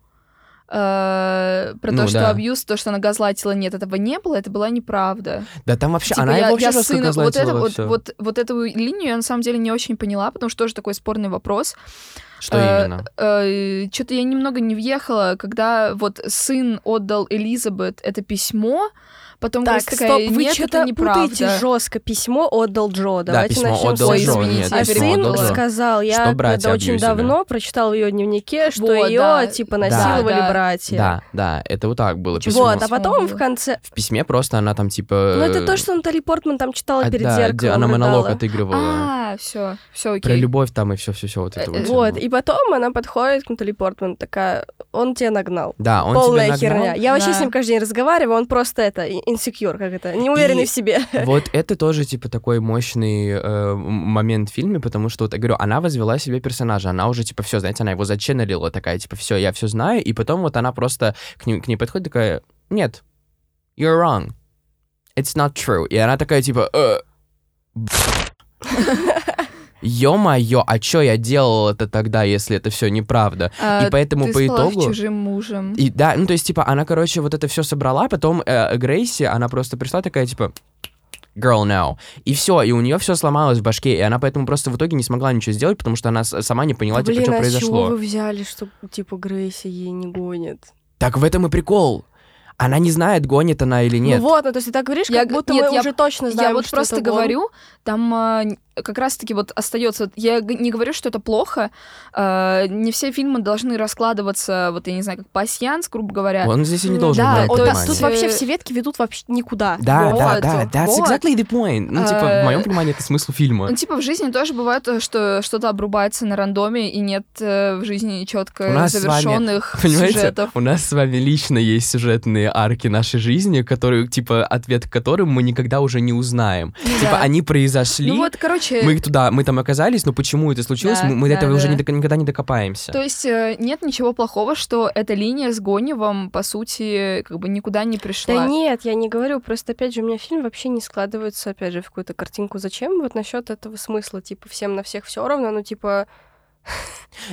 Speaker 2: э, про
Speaker 3: Ну
Speaker 2: то, что
Speaker 3: да.
Speaker 2: абьюз, то, что она газлатила, нет, этого не было, это была неправда.
Speaker 3: Да там вообще,
Speaker 2: Типа,
Speaker 3: она
Speaker 2: я,
Speaker 3: его вообще
Speaker 2: я сына- вот, это,
Speaker 3: во
Speaker 2: вот, вот, вот эту линию я на самом деле не очень поняла, потому что тоже такой спорный вопрос.
Speaker 3: Что
Speaker 2: э,
Speaker 3: именно?
Speaker 2: Что-то я немного не въехала, когда вот сын отдал Элизабет это письмо, потом
Speaker 4: Так,
Speaker 2: Грейс такая,
Speaker 4: стоп, вы
Speaker 2: нет,
Speaker 4: что-то
Speaker 2: это неправда.
Speaker 4: путаете жестко. Письмо отдал Джо. Давайте
Speaker 3: письмо
Speaker 4: начнем
Speaker 3: отдал
Speaker 4: с
Speaker 3: Джо, нет,
Speaker 2: я
Speaker 4: А сын
Speaker 3: отдал
Speaker 4: сказал, я это очень давно прочитал в ее дневнике, что
Speaker 2: Вот,
Speaker 4: ее
Speaker 2: да.
Speaker 4: типа
Speaker 3: Да.
Speaker 4: насиловали
Speaker 2: Да.
Speaker 4: братья.
Speaker 3: Да, да, это вот так было письмо.
Speaker 4: Вот, а потом в конце...
Speaker 3: В письме просто она там типа...
Speaker 4: Ну, это то, что Натали Портман там читала
Speaker 3: а,
Speaker 4: перед
Speaker 3: да,
Speaker 4: зеркалом.
Speaker 3: где она монолог
Speaker 4: рыдала.
Speaker 3: отыгрывала.
Speaker 2: А, все, все окей.
Speaker 3: Про любовь там и все, все, все вот это вот.
Speaker 4: Вот, и потом она подходит к Натали Портман, такая, он тебя нагнал.
Speaker 3: Да, он
Speaker 4: Полная
Speaker 3: тебя нагнал.
Speaker 4: херня. Я вообще
Speaker 2: Да.
Speaker 4: с ним каждый день разговариваю, он просто это, инсекьюр, как это, неуверенный
Speaker 3: И-
Speaker 4: в себе.
Speaker 3: Вот это тоже, типа, такой мощный э, момент в фильме, потому что, вот, я говорю, она возвела себе персонажа, она уже, типа, все, знаете, она его заченнелила, такая, типа, все, я все знаю, и потом вот она просто к ней, к ней подходит, такая, нет, you're wrong, it's not true, и она такая, типа, «Э, Ё-моё, а чё я делал это тогда, если это все неправда?
Speaker 2: А,
Speaker 3: и поэтому
Speaker 2: ты
Speaker 3: по
Speaker 2: спала с
Speaker 3: итогу-
Speaker 2: чужим мужем.
Speaker 3: И да, ну то есть, типа, она, короче, вот это все собрала, потом э, Грейси, она просто пришла такая, типа, girl now. И все, и у нее все сломалось в башке, и она поэтому просто в итоге не смогла ничего сделать, потому что она сама не поняла, типа,
Speaker 4: Блин,
Speaker 3: что
Speaker 4: а с чего
Speaker 3: произошло.
Speaker 4: вы взяли, что, типа, Грейси ей не гонит?
Speaker 3: Так в этом и прикол. Она не знает, гонит она или нет.
Speaker 4: Ну вот, ну то есть ты так говоришь,
Speaker 2: Я
Speaker 4: как будто
Speaker 2: нет,
Speaker 4: мы
Speaker 2: я-
Speaker 4: уже точно знаем,
Speaker 2: Я вот
Speaker 4: что
Speaker 2: просто
Speaker 4: это гон.
Speaker 2: говорю, там а, как раз-таки вот остается. Я не говорю, что это плохо. а, не все фильмы должны раскладываться, вот я не знаю, как пасьянс, грубо говоря.
Speaker 3: Он здесь и не
Speaker 4: Ну
Speaker 3: должен
Speaker 2: да, то есть-
Speaker 4: тут вообще
Speaker 2: э,
Speaker 4: все ветки ведут вообще никуда.
Speaker 3: Да, да,
Speaker 2: Вот,
Speaker 3: да, that's
Speaker 2: вот.
Speaker 3: exactly the point. Ну, типа, в
Speaker 2: Э,
Speaker 3: моем понимании, это смысл фильма.
Speaker 2: Ну, типа, в жизни тоже бывает, э, что что-то обрубается на рандоме, и нет э, в жизни четко
Speaker 3: с вами,
Speaker 2: завершенных
Speaker 3: Понимаете,
Speaker 2: сюжетов.
Speaker 3: у нас с вами лично есть сюжетные арки нашей жизни, которые, типа, ответ к которым мы никогда уже не узнаем. Типа,
Speaker 2: Да.
Speaker 3: они произошли,
Speaker 2: Ну вот, короче,
Speaker 3: мы туда, мы там оказались, но почему это случилось,
Speaker 2: Да,
Speaker 3: мы, мы до
Speaker 2: да,
Speaker 3: этого уже
Speaker 2: да.
Speaker 3: не дока- никогда не докопаемся.
Speaker 2: то есть э, нет ничего плохого, что эта линия с Гоневым, по сути, как бы никуда не пришла.
Speaker 4: Да нет, я не говорю, просто опять же у меня фильм вообще не складывается, опять же, в какую-то картинку. Зачем вот насчет этого смысла, типа всем на всех все равно, ну типа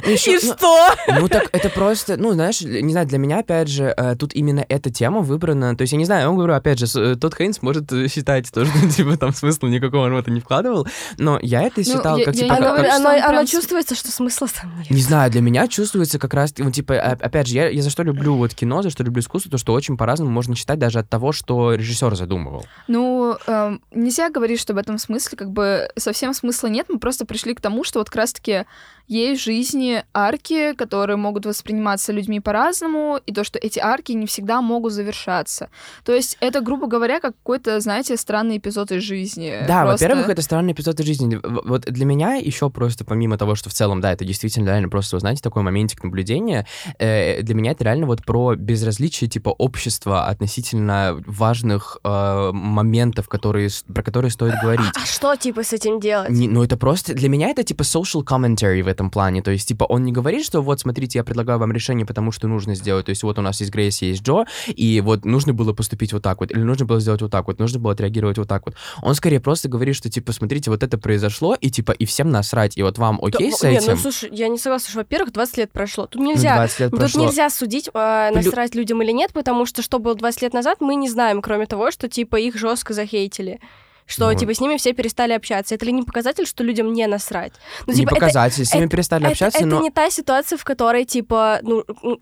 Speaker 3: Ну, ещё-
Speaker 4: и
Speaker 3: ну,
Speaker 4: что?
Speaker 3: Ну так это просто, ну знаешь, не знаю, для меня опять же э, тут именно эта тема выбрана. То есть я не знаю, я вам говорю опять же, э, тот Хейнс может э, считать то, что типа там смысла никакого он в это не вкладывал, но я это считал
Speaker 2: я-
Speaker 3: как
Speaker 2: я
Speaker 3: типа
Speaker 2: не
Speaker 3: как-
Speaker 4: Оно,
Speaker 2: говорю,
Speaker 3: как-
Speaker 4: оно-
Speaker 2: он
Speaker 4: оно
Speaker 2: прям
Speaker 4: чувствуется, что смысла там нет.
Speaker 3: Не знаю, для меня чувствуется как раз, ну, типа, а- опять же, я, я за что люблю вот кино, за что люблю искусство, то, что очень по-разному можно читать даже от того, что режиссер задумывал.
Speaker 2: Ну, эм, нельзя говорить, что в этом смысле как бы совсем смысла нет. Мы просто пришли к тому, что вот как раз-таки есть в жизни арки, которые могут восприниматься людьми по-разному, и то, что эти арки не всегда могут завершаться. То есть это, грубо говоря, как какой-то, знаете, странный эпизод из жизни.
Speaker 3: Да,
Speaker 2: Просто-
Speaker 3: во-первых, это странный эпизод из жизни. Вот для меня еще просто, помимо того, что в целом, да, это действительно реально просто, знаете, такой моментик наблюдения, э, для меня это реально вот про безразличие типа общества относительно важных э, моментов, которые, про которые стоит говорить.
Speaker 4: А что типа с этим делать?
Speaker 3: Не- ну, это просто... Для меня это, типа, social commentary в этом плане. То есть, типа, он не говорит, что вот, смотрите, я предлагаю вам решение, потому что нужно сделать. То есть, вот у нас есть Грейс, есть Джо, и вот нужно было поступить вот так вот, или нужно было сделать вот так вот, нужно было отреагировать вот так вот. Он скорее просто говорит, что, типа, смотрите, вот это произошло, и, типа, и всем насрать, и вот вам окей
Speaker 4: Да,
Speaker 3: с
Speaker 4: не,
Speaker 3: этим?
Speaker 4: ну слушай, я не согласна, что, во-первых, 20 лет прошло. Тут
Speaker 3: Ну,
Speaker 4: нельзя
Speaker 3: 20 лет
Speaker 4: Тут
Speaker 3: прошло.
Speaker 4: нельзя судить, э,
Speaker 3: Плю-
Speaker 4: насрать людям или нет, потому что что было 20 лет назад, мы не знаем, кроме того, что типа их жестко захейтили. Что,
Speaker 3: Вот.
Speaker 4: типа, с ними все перестали общаться. Это ли не показатель, что людям не насрать? Ну,
Speaker 3: не
Speaker 4: типа, это-
Speaker 3: показатель, с ними
Speaker 4: это-
Speaker 3: перестали
Speaker 4: это,
Speaker 3: общаться,
Speaker 4: это
Speaker 3: но...
Speaker 4: не та ситуация, в которой, типа, ну, ну,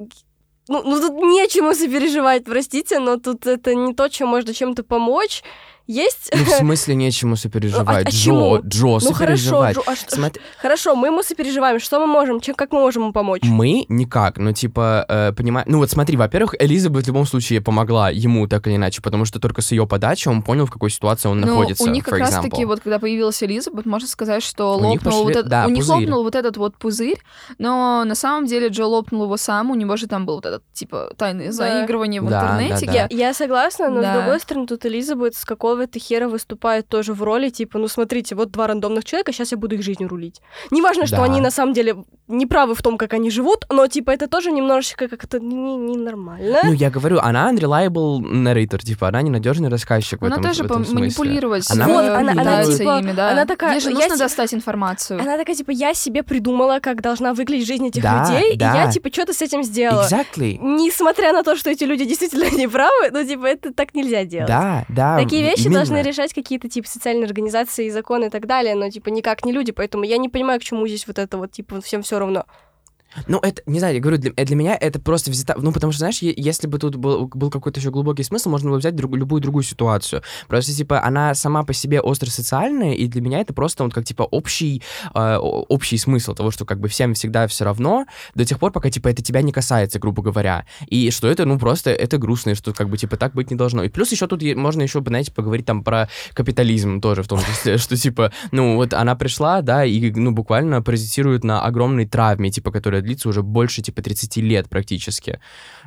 Speaker 4: ну, ну, тут нечему сопереживать, простите, но тут это не то, чем можно чем-то помочь. Есть...
Speaker 3: Ну, в смысле нечему сопереживать?
Speaker 4: а
Speaker 3: Джо,
Speaker 4: чему?
Speaker 3: Джо,
Speaker 4: Ну, хорошо,
Speaker 3: сопереживать.
Speaker 4: Джо, а что-
Speaker 3: Смотри,
Speaker 4: хорошо, мы ему сопереживаем. Что мы можем? Чем, как мы можем ему помочь?
Speaker 3: Мы никак, ну типа, э, понимаешь, ну вот смотри, во-первых, Элизабет в любом случае помогла ему так или иначе, потому что только с ее подачи он понял, в какой ситуации он
Speaker 2: Ну,
Speaker 3: находится.
Speaker 2: у них как раз-таки, вот когда появилась Элизабет, можно сказать, что
Speaker 3: У
Speaker 2: лопнул вот
Speaker 3: пошли-
Speaker 2: этот,
Speaker 3: да,
Speaker 2: у них лопнул вот этот вот пузырь, но на самом деле Джо лопнул его сам, у него же там был вот этот, типа, тайное заигрывание в
Speaker 3: Да,
Speaker 2: интернете.
Speaker 3: да,
Speaker 4: Я, я согласна, но
Speaker 2: Да.
Speaker 4: с другой стороны, тут Элизабет с какого Вова Техера выступает тоже в роли, типа, ну смотрите, вот два рандомных человека, сейчас я буду их жизнью рулить. Неважно, что
Speaker 3: Да.
Speaker 4: они на самом деле не правы в том, как они живут, но, типа, это тоже немножечко как-то не- ненормально.
Speaker 3: Ну, я говорю, она unreliable narrator, типа, она ненадежный рассказчик в
Speaker 2: Она
Speaker 3: этом,
Speaker 2: тоже
Speaker 3: в этом смысле.
Speaker 2: манипулировать
Speaker 3: Она
Speaker 4: Вот,
Speaker 2: э,
Speaker 4: она- она, типа,
Speaker 2: да.
Speaker 4: она такая,
Speaker 2: Ей же
Speaker 4: я
Speaker 2: нужно
Speaker 4: те-
Speaker 2: достать информацию.
Speaker 4: Она такая, типа, я себе придумала, как должна выглядеть жизнь этих
Speaker 3: Да,
Speaker 4: людей,
Speaker 3: да.
Speaker 4: и я, типа, что-то с этим сделала.
Speaker 3: Exactly.
Speaker 4: Несмотря на то, что эти люди действительно неправы, ну, типа, это так нельзя делать.
Speaker 3: Да, да.
Speaker 4: Такие вещи
Speaker 3: именно.
Speaker 4: должны решать какие-то, типа, социальные организации, законы и так далее, но, типа, никак не люди, поэтому я не понимаю, к чему здесь вот это вот, типа, всем все равно.
Speaker 3: Ну, это, не знаю, я говорю, для, э, для меня это просто взята... Ну, потому что, знаешь, если бы тут был, был какой-то еще глубокий смысл, можно было взять друг- любую другую ситуацию. Просто, типа, она сама по себе остро-социальная, и для меня это просто вот как, типа, общий, э, общий смысл того, что, как бы, всем всегда все равно, до тех пор, пока, типа, это тебя не касается, грубо говоря. И что это, ну, просто, это грустно, и что, как бы, типа, так быть не должно. И плюс еще тут можно еще, знаете, поговорить там про капитализм тоже, в том числе, что, типа, ну, вот она пришла, да, и, ну, буквально паразитирует на огромной травме, типа, которая длится уже больше, типа, 30 лет практически.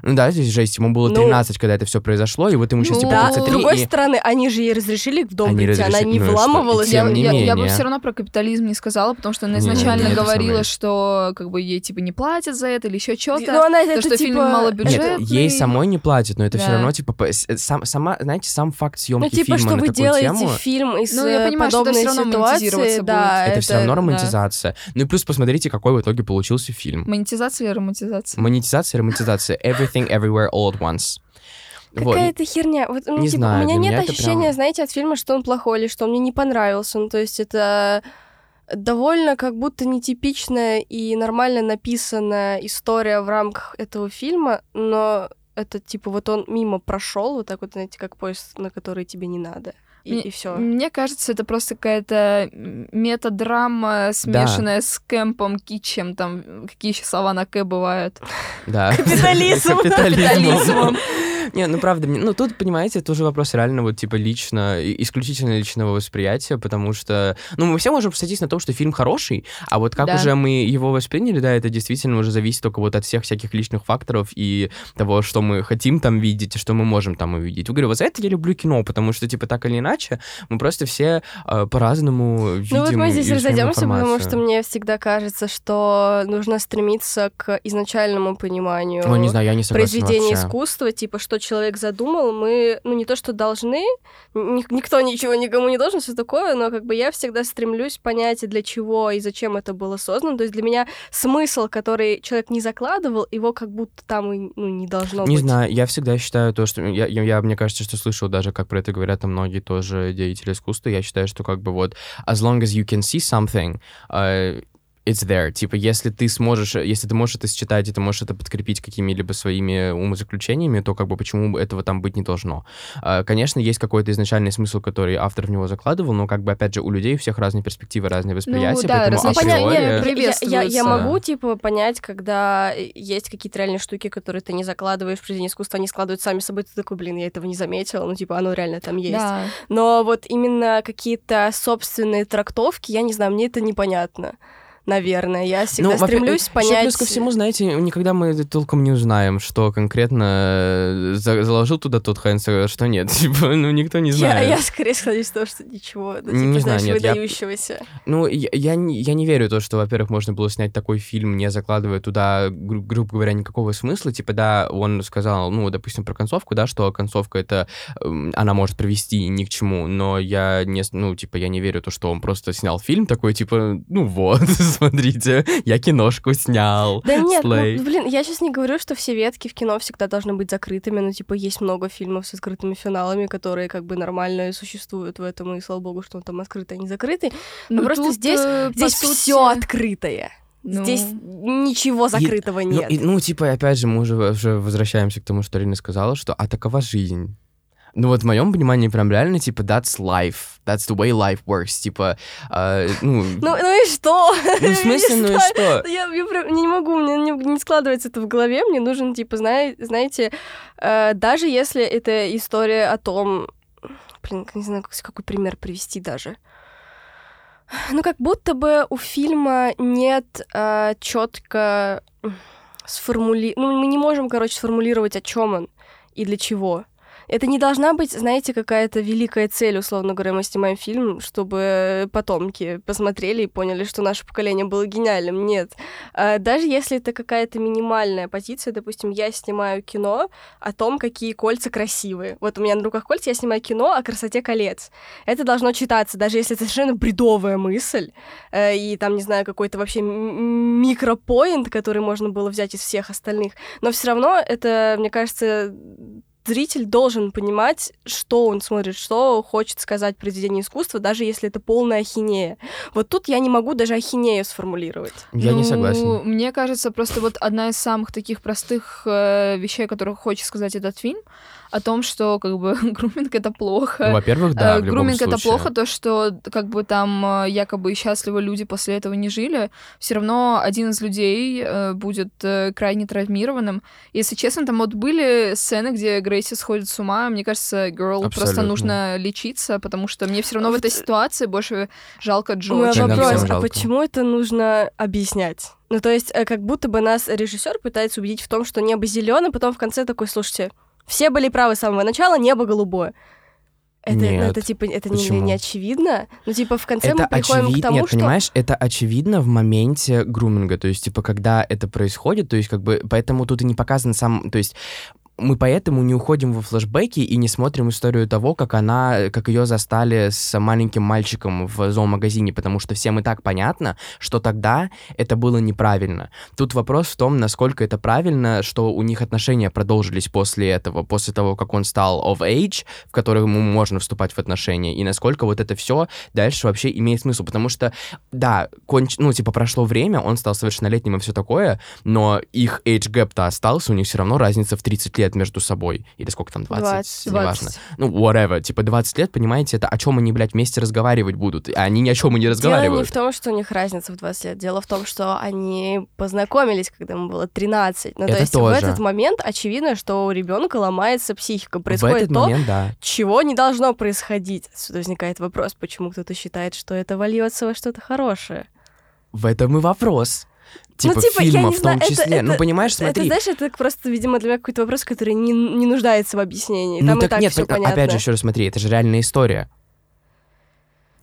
Speaker 3: Ну да, здесь жесть, ему было
Speaker 4: Ну,
Speaker 3: 13, когда это все произошло, и вот ему сейчас,
Speaker 2: ну,
Speaker 3: типа,
Speaker 4: Да, с
Speaker 3: 33,
Speaker 4: другой
Speaker 3: и-
Speaker 4: стороны, они же ей разрешили в дом
Speaker 3: Они
Speaker 4: прийти, она
Speaker 3: разрешили,
Speaker 4: не
Speaker 3: ну
Speaker 4: вламывалась.
Speaker 2: Я,
Speaker 3: не
Speaker 2: я- я бы
Speaker 3: менее.
Speaker 2: все равно про капитализм не сказала, потому что она изначально
Speaker 3: не, это
Speaker 2: говорила, что как бы ей типа не платят за это или еще что-то.
Speaker 4: Ну, она
Speaker 2: то,
Speaker 4: это,
Speaker 2: что фильм
Speaker 4: типа,
Speaker 2: малобюджетный.
Speaker 3: Нет, ей самой не платят, но это все
Speaker 2: Да.
Speaker 3: равно, типа, с- сам, сама, знаете, сам факт съемки
Speaker 4: Ну, типа,
Speaker 3: фильма
Speaker 4: что
Speaker 3: на
Speaker 4: вы
Speaker 3: такую
Speaker 4: делаете
Speaker 3: тему,
Speaker 4: фильм из
Speaker 2: Ну, я
Speaker 4: э,
Speaker 2: понимаю, что это
Speaker 4: подобной
Speaker 2: всё равно
Speaker 4: ситуации, да,
Speaker 3: это, все равно
Speaker 2: да.
Speaker 3: романтизация. Ну и плюс посмотрите, какой в итоге получился фильм.
Speaker 2: Монетизация романтизация?
Speaker 3: Монетизация, романтизация, everything, everywhere, all at once. Вот.
Speaker 4: Какая-то херня. Вот, ну,
Speaker 3: Не
Speaker 4: типа,
Speaker 3: знаю,
Speaker 4: у меня нет
Speaker 3: меня
Speaker 4: ощущения,
Speaker 3: прям-
Speaker 4: знаете, от фильма, что он плохой или что он мне не понравился. Ну, то есть это довольно как будто нетипичная и нормально написанная история в рамках этого фильма, но это типа вот он мимо прошел, вот так вот, знаете, как поезд, на который тебе не надо. И,
Speaker 2: Мне-
Speaker 4: все.
Speaker 2: Мне кажется, это просто какая-то метадрама, смешанная с кэмпом, кичем, там, какие еще слова на К бывают.
Speaker 3: Да.
Speaker 4: Капитализм.
Speaker 3: Капитализмом. Не, ну правда, мне- ну тут, понимаете, это уже вопрос реально вот типа лично, исключительно личного восприятия, потому что, ну мы все можем сойтись на том, что фильм хороший, а вот как
Speaker 2: Да.
Speaker 3: уже мы его восприняли, да, это действительно уже зависит только вот от всех всяких личных факторов и того, что мы хотим там видеть и что мы можем там увидеть. Я говорю, вот за это я люблю кино, потому что типа так или иначе мы просто все э, по-разному видим
Speaker 4: Ну вот мы здесь разойдемся, потому что мне всегда кажется, что нужно стремиться к изначальному пониманию
Speaker 3: Ой, не знаю, я не согласен
Speaker 4: произведения
Speaker 3: вообще.
Speaker 4: искусства, типа, что человек задумал, мы, ну, не то, что должны, ни- никто ничего никому не должен, все такое, но как бы я всегда стремлюсь понять, для чего и зачем это было создано. То есть для меня смысл, который человек не закладывал, его как будто там и ну, не должно
Speaker 3: Не
Speaker 4: быть.
Speaker 3: знаю, я всегда считаю то, что... Я, я, я- мне кажется, что слышал даже, как про это говорят там многие тоже деятели искусства. Я считаю, что как бы вот as long as you can see something, uh, it's there. Типа, если ты сможешь, если ты можешь это считать, и ты можешь это подкрепить какими-либо своими умозаключениями, то как бы почему бы этого там быть не должно. А, Конечно, есть какой-то изначальный смысл, который автор в него закладывал, но как бы, опять же, у людей у всех разные перспективы, разные восприятия,
Speaker 2: да,
Speaker 3: поэтому априори-
Speaker 4: не, я- я, я,
Speaker 2: приветствуется.
Speaker 4: могу, типа, понять, когда есть какие-то реальные штуки, которые ты не закладываешь в произведение искусства, они складывают сами собой, ты такой, блин, я этого не заметила, ну, типа, оно реально там есть.
Speaker 2: Да.
Speaker 4: Но вот именно какие-то собственные трактовки, я не знаю, мне это непонятно. Наверное, я всегда
Speaker 3: во-первых,
Speaker 4: стремлюсь понять.
Speaker 3: плюс ко всему, знаете, никогда мы толком не узнаем, что конкретно э, за- заложил туда тот Хайнс, а что нет. Типа, ну, никто не
Speaker 4: я,
Speaker 3: знает.
Speaker 4: я скорее склоняюсь к тому, что ничего, ну, типа,
Speaker 3: Не знаю,
Speaker 4: знаешь,
Speaker 3: нет, я-
Speaker 4: выдающегося.
Speaker 3: Ну, я, я, не, я не верю в то, что, во-первых, можно было снять такой фильм, не закладывая туда, гру- грубо говоря, никакого смысла. Типа, да, он сказал, ну, допустим, про концовку, да, что концовка это, эм, она может привести ни к чему, но я не, ну, типа, я не верю в то, что он просто снял фильм такой, типа, ну вот, смотрите, я киношку снял.
Speaker 4: Да нет, ну,
Speaker 3: Слей.
Speaker 4: блин, я сейчас не говорю, что все ветки в кино всегда должны быть закрытыми, но, типа, есть много фильмов с открытыми финалами, которые, как бы, нормально существуют в этом, и слава богу, что он там открытый, а не закрытый. Но
Speaker 2: Ну,
Speaker 4: просто
Speaker 2: тут,
Speaker 4: здесь,
Speaker 2: э,
Speaker 4: здесь
Speaker 2: сути,
Speaker 4: все открытое.
Speaker 2: ну,
Speaker 4: Здесь ничего закрытого
Speaker 3: Ну,
Speaker 4: нет.
Speaker 3: и- ну, типа, опять же, мы уже, уже возвращаемся к тому, что Арина сказала, что а такова жизнь. Ну вот в моем понимании прям реально, типа, that's life, that's the way life works, типа, а, ну,
Speaker 4: Ну, ну и что?
Speaker 3: ну, в смысле, ну и что?
Speaker 4: Я, я прям не могу, мне не, не складывается это в голове. Мне нужен, типа, знай- знаете, э, даже если это история о том... Блин, не знаю, как- какой пример привести даже. Ну, как будто бы у фильма нет четко сформули... Ну, мы не можем, короче, сформулировать, о чем он и для чего. Это не должна быть, знаете, какая-то великая цель, условно говоря, мы снимаем фильм, чтобы потомки посмотрели и поняли, что наше поколение было гениальным. Нет. А даже если это какая-то минимальная позиция, допустим, я снимаю кино о том, какие кольца красивые. Вот у меня на руках кольца, я снимаю кино о красоте колец. Это должно читаться, даже если это совершенно бредовая мысль, э, и там, не знаю, какой-то вообще микропоинт, который можно было взять из всех остальных. Но все равно это, мне кажется, зритель должен понимать, что он смотрит, что хочет сказать произведение искусства, даже если это полная ахинея. Вот тут я не могу даже ахинею сформулировать.
Speaker 3: Я
Speaker 2: ну,
Speaker 3: не согласен.
Speaker 2: Мне кажется, просто вот одна из самых таких простых э, вещей, которых хочет сказать этот фильм, о том, что как бы груминг это плохо.
Speaker 3: Ну, во-первых, да,
Speaker 2: Э,
Speaker 3: в любом
Speaker 2: груминг это плохо, то, что как бы там э, якобы счастливо люди после этого не жили, все равно один из людей э, будет э, крайне травмированным. Если честно, там вот были сцены, где Грейси сходит с ума, мне кажется, girl просто
Speaker 3: Абсолютно.
Speaker 2: нужно лечиться, потому что мне все равно в этой ситуации больше жалко Джо.
Speaker 4: У меня вопрос, а почему это нужно объяснять? Ну, то есть, как будто бы нас режиссер пытается убедить в том, что небо зеленое, потом в конце такой, слушайте, все были правы с самого начала, небо голубое. Это, ну,
Speaker 3: Нет.
Speaker 4: это типа, это не,
Speaker 3: Почему?
Speaker 4: не очевидно. Ну, типа, в конце
Speaker 3: это
Speaker 4: мы приходим к
Speaker 3: очевидно,
Speaker 4: тому,
Speaker 3: нет,
Speaker 4: что...
Speaker 3: понимаешь, это очевидно в моменте груминга, то есть, типа, когда это происходит, то есть, как бы, поэтому тут и не показан сам, то есть, мы поэтому не уходим во флешбеки и не смотрим историю того, как она, как ее застали с маленьким мальчиком в зоомагазине, потому что всем и так понятно, что тогда это было неправильно. Тут вопрос в том, насколько это правильно, что у них отношения продолжились после этого, после того, как он стал of age, в который ему можно вступать в отношения, и насколько вот это все дальше вообще имеет смысл, потому что, да, конч... ну, типа, прошло время, он стал совершеннолетним и все такое, но их age gap-то остался, у них все равно разница в 30 лет между собой, или сколько там, 20,
Speaker 4: 20.
Speaker 3: неважно. Ну, whatever, типа 20 лет, понимаете, это о чем они, блядь, вместе разговаривать будут, а они ни о чем и не разговаривают.
Speaker 4: Дело не в том, что у них разница в 20 лет. Дело в том, что они познакомились, когда ему было 13. Ну,
Speaker 3: Это
Speaker 4: то есть
Speaker 3: тоже.
Speaker 4: в этот момент очевидно, что у ребенка ломается психика.
Speaker 3: в
Speaker 4: Происходит
Speaker 3: этот
Speaker 4: то,
Speaker 3: момент, да.
Speaker 4: чего не должно происходить. Отсюда возникает вопрос, почему кто-то считает, что это вольется во что-то хорошее.
Speaker 3: В этом и вопрос. Типа,
Speaker 4: ну, типа,
Speaker 3: фильма в
Speaker 4: знаю,
Speaker 3: том числе.
Speaker 4: это,
Speaker 3: ну,
Speaker 4: это-
Speaker 3: понимаешь,
Speaker 4: это,
Speaker 3: смотри.
Speaker 4: знаешь, это просто, видимо, для меня какой-то вопрос, который не, не нуждается в объяснении.
Speaker 3: Ну
Speaker 4: Там и
Speaker 3: так
Speaker 4: так
Speaker 3: нет,
Speaker 4: все
Speaker 3: пон-
Speaker 4: понятно.
Speaker 3: опять же, еще раз смотри, это же реальная история.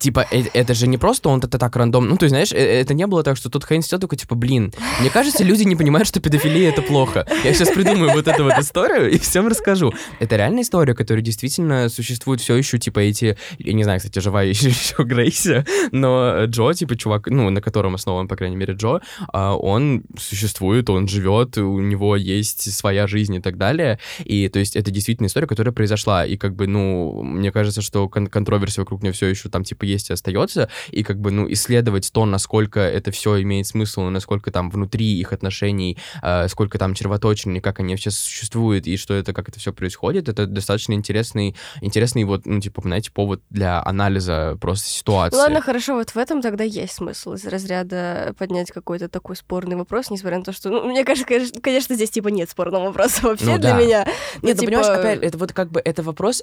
Speaker 3: Типа, э- это же не просто он это так рандом. Ну, то есть, знаешь, э- это не было так, что тут Хейн сидел такой, типа, блин, мне кажется, люди не понимают, что педофилия это плохо. Я сейчас придумаю вот эту вот историю и всем расскажу. Это реальная история, которая действительно существует все еще, типа, эти, я не знаю, кстати, жива еще, еще Грейси, но Джо, типа, чувак, ну, на котором основан, по крайней мере, Джо, а, он существует, он живет, у него есть своя жизнь и так далее. И, то есть, это действительно история, которая произошла. И, как бы, ну, мне кажется, что кон- контроверсия вокруг нее все еще там, типа, есть и остается. И, как бы, ну, исследовать то, насколько это все имеет смысл, и насколько там внутри их отношений, э, сколько там червоточин, и как они вообще существуют, и что это, как это все происходит, это достаточно интересный, интересный вот, ну, типа, знаете, повод для анализа просто ситуации.
Speaker 4: Ну ладно, хорошо, вот в этом тогда есть смысл из разряда поднять какой-то такой спорный вопрос, несмотря на то, что, ну, мне кажется, конечно, здесь типа нет спорного вопроса вообще
Speaker 3: Ну
Speaker 4: для
Speaker 3: да.
Speaker 4: меня. Ну,
Speaker 3: Нет, ну,
Speaker 4: типа,
Speaker 3: понимаешь, опять, это вот как бы, это вопрос,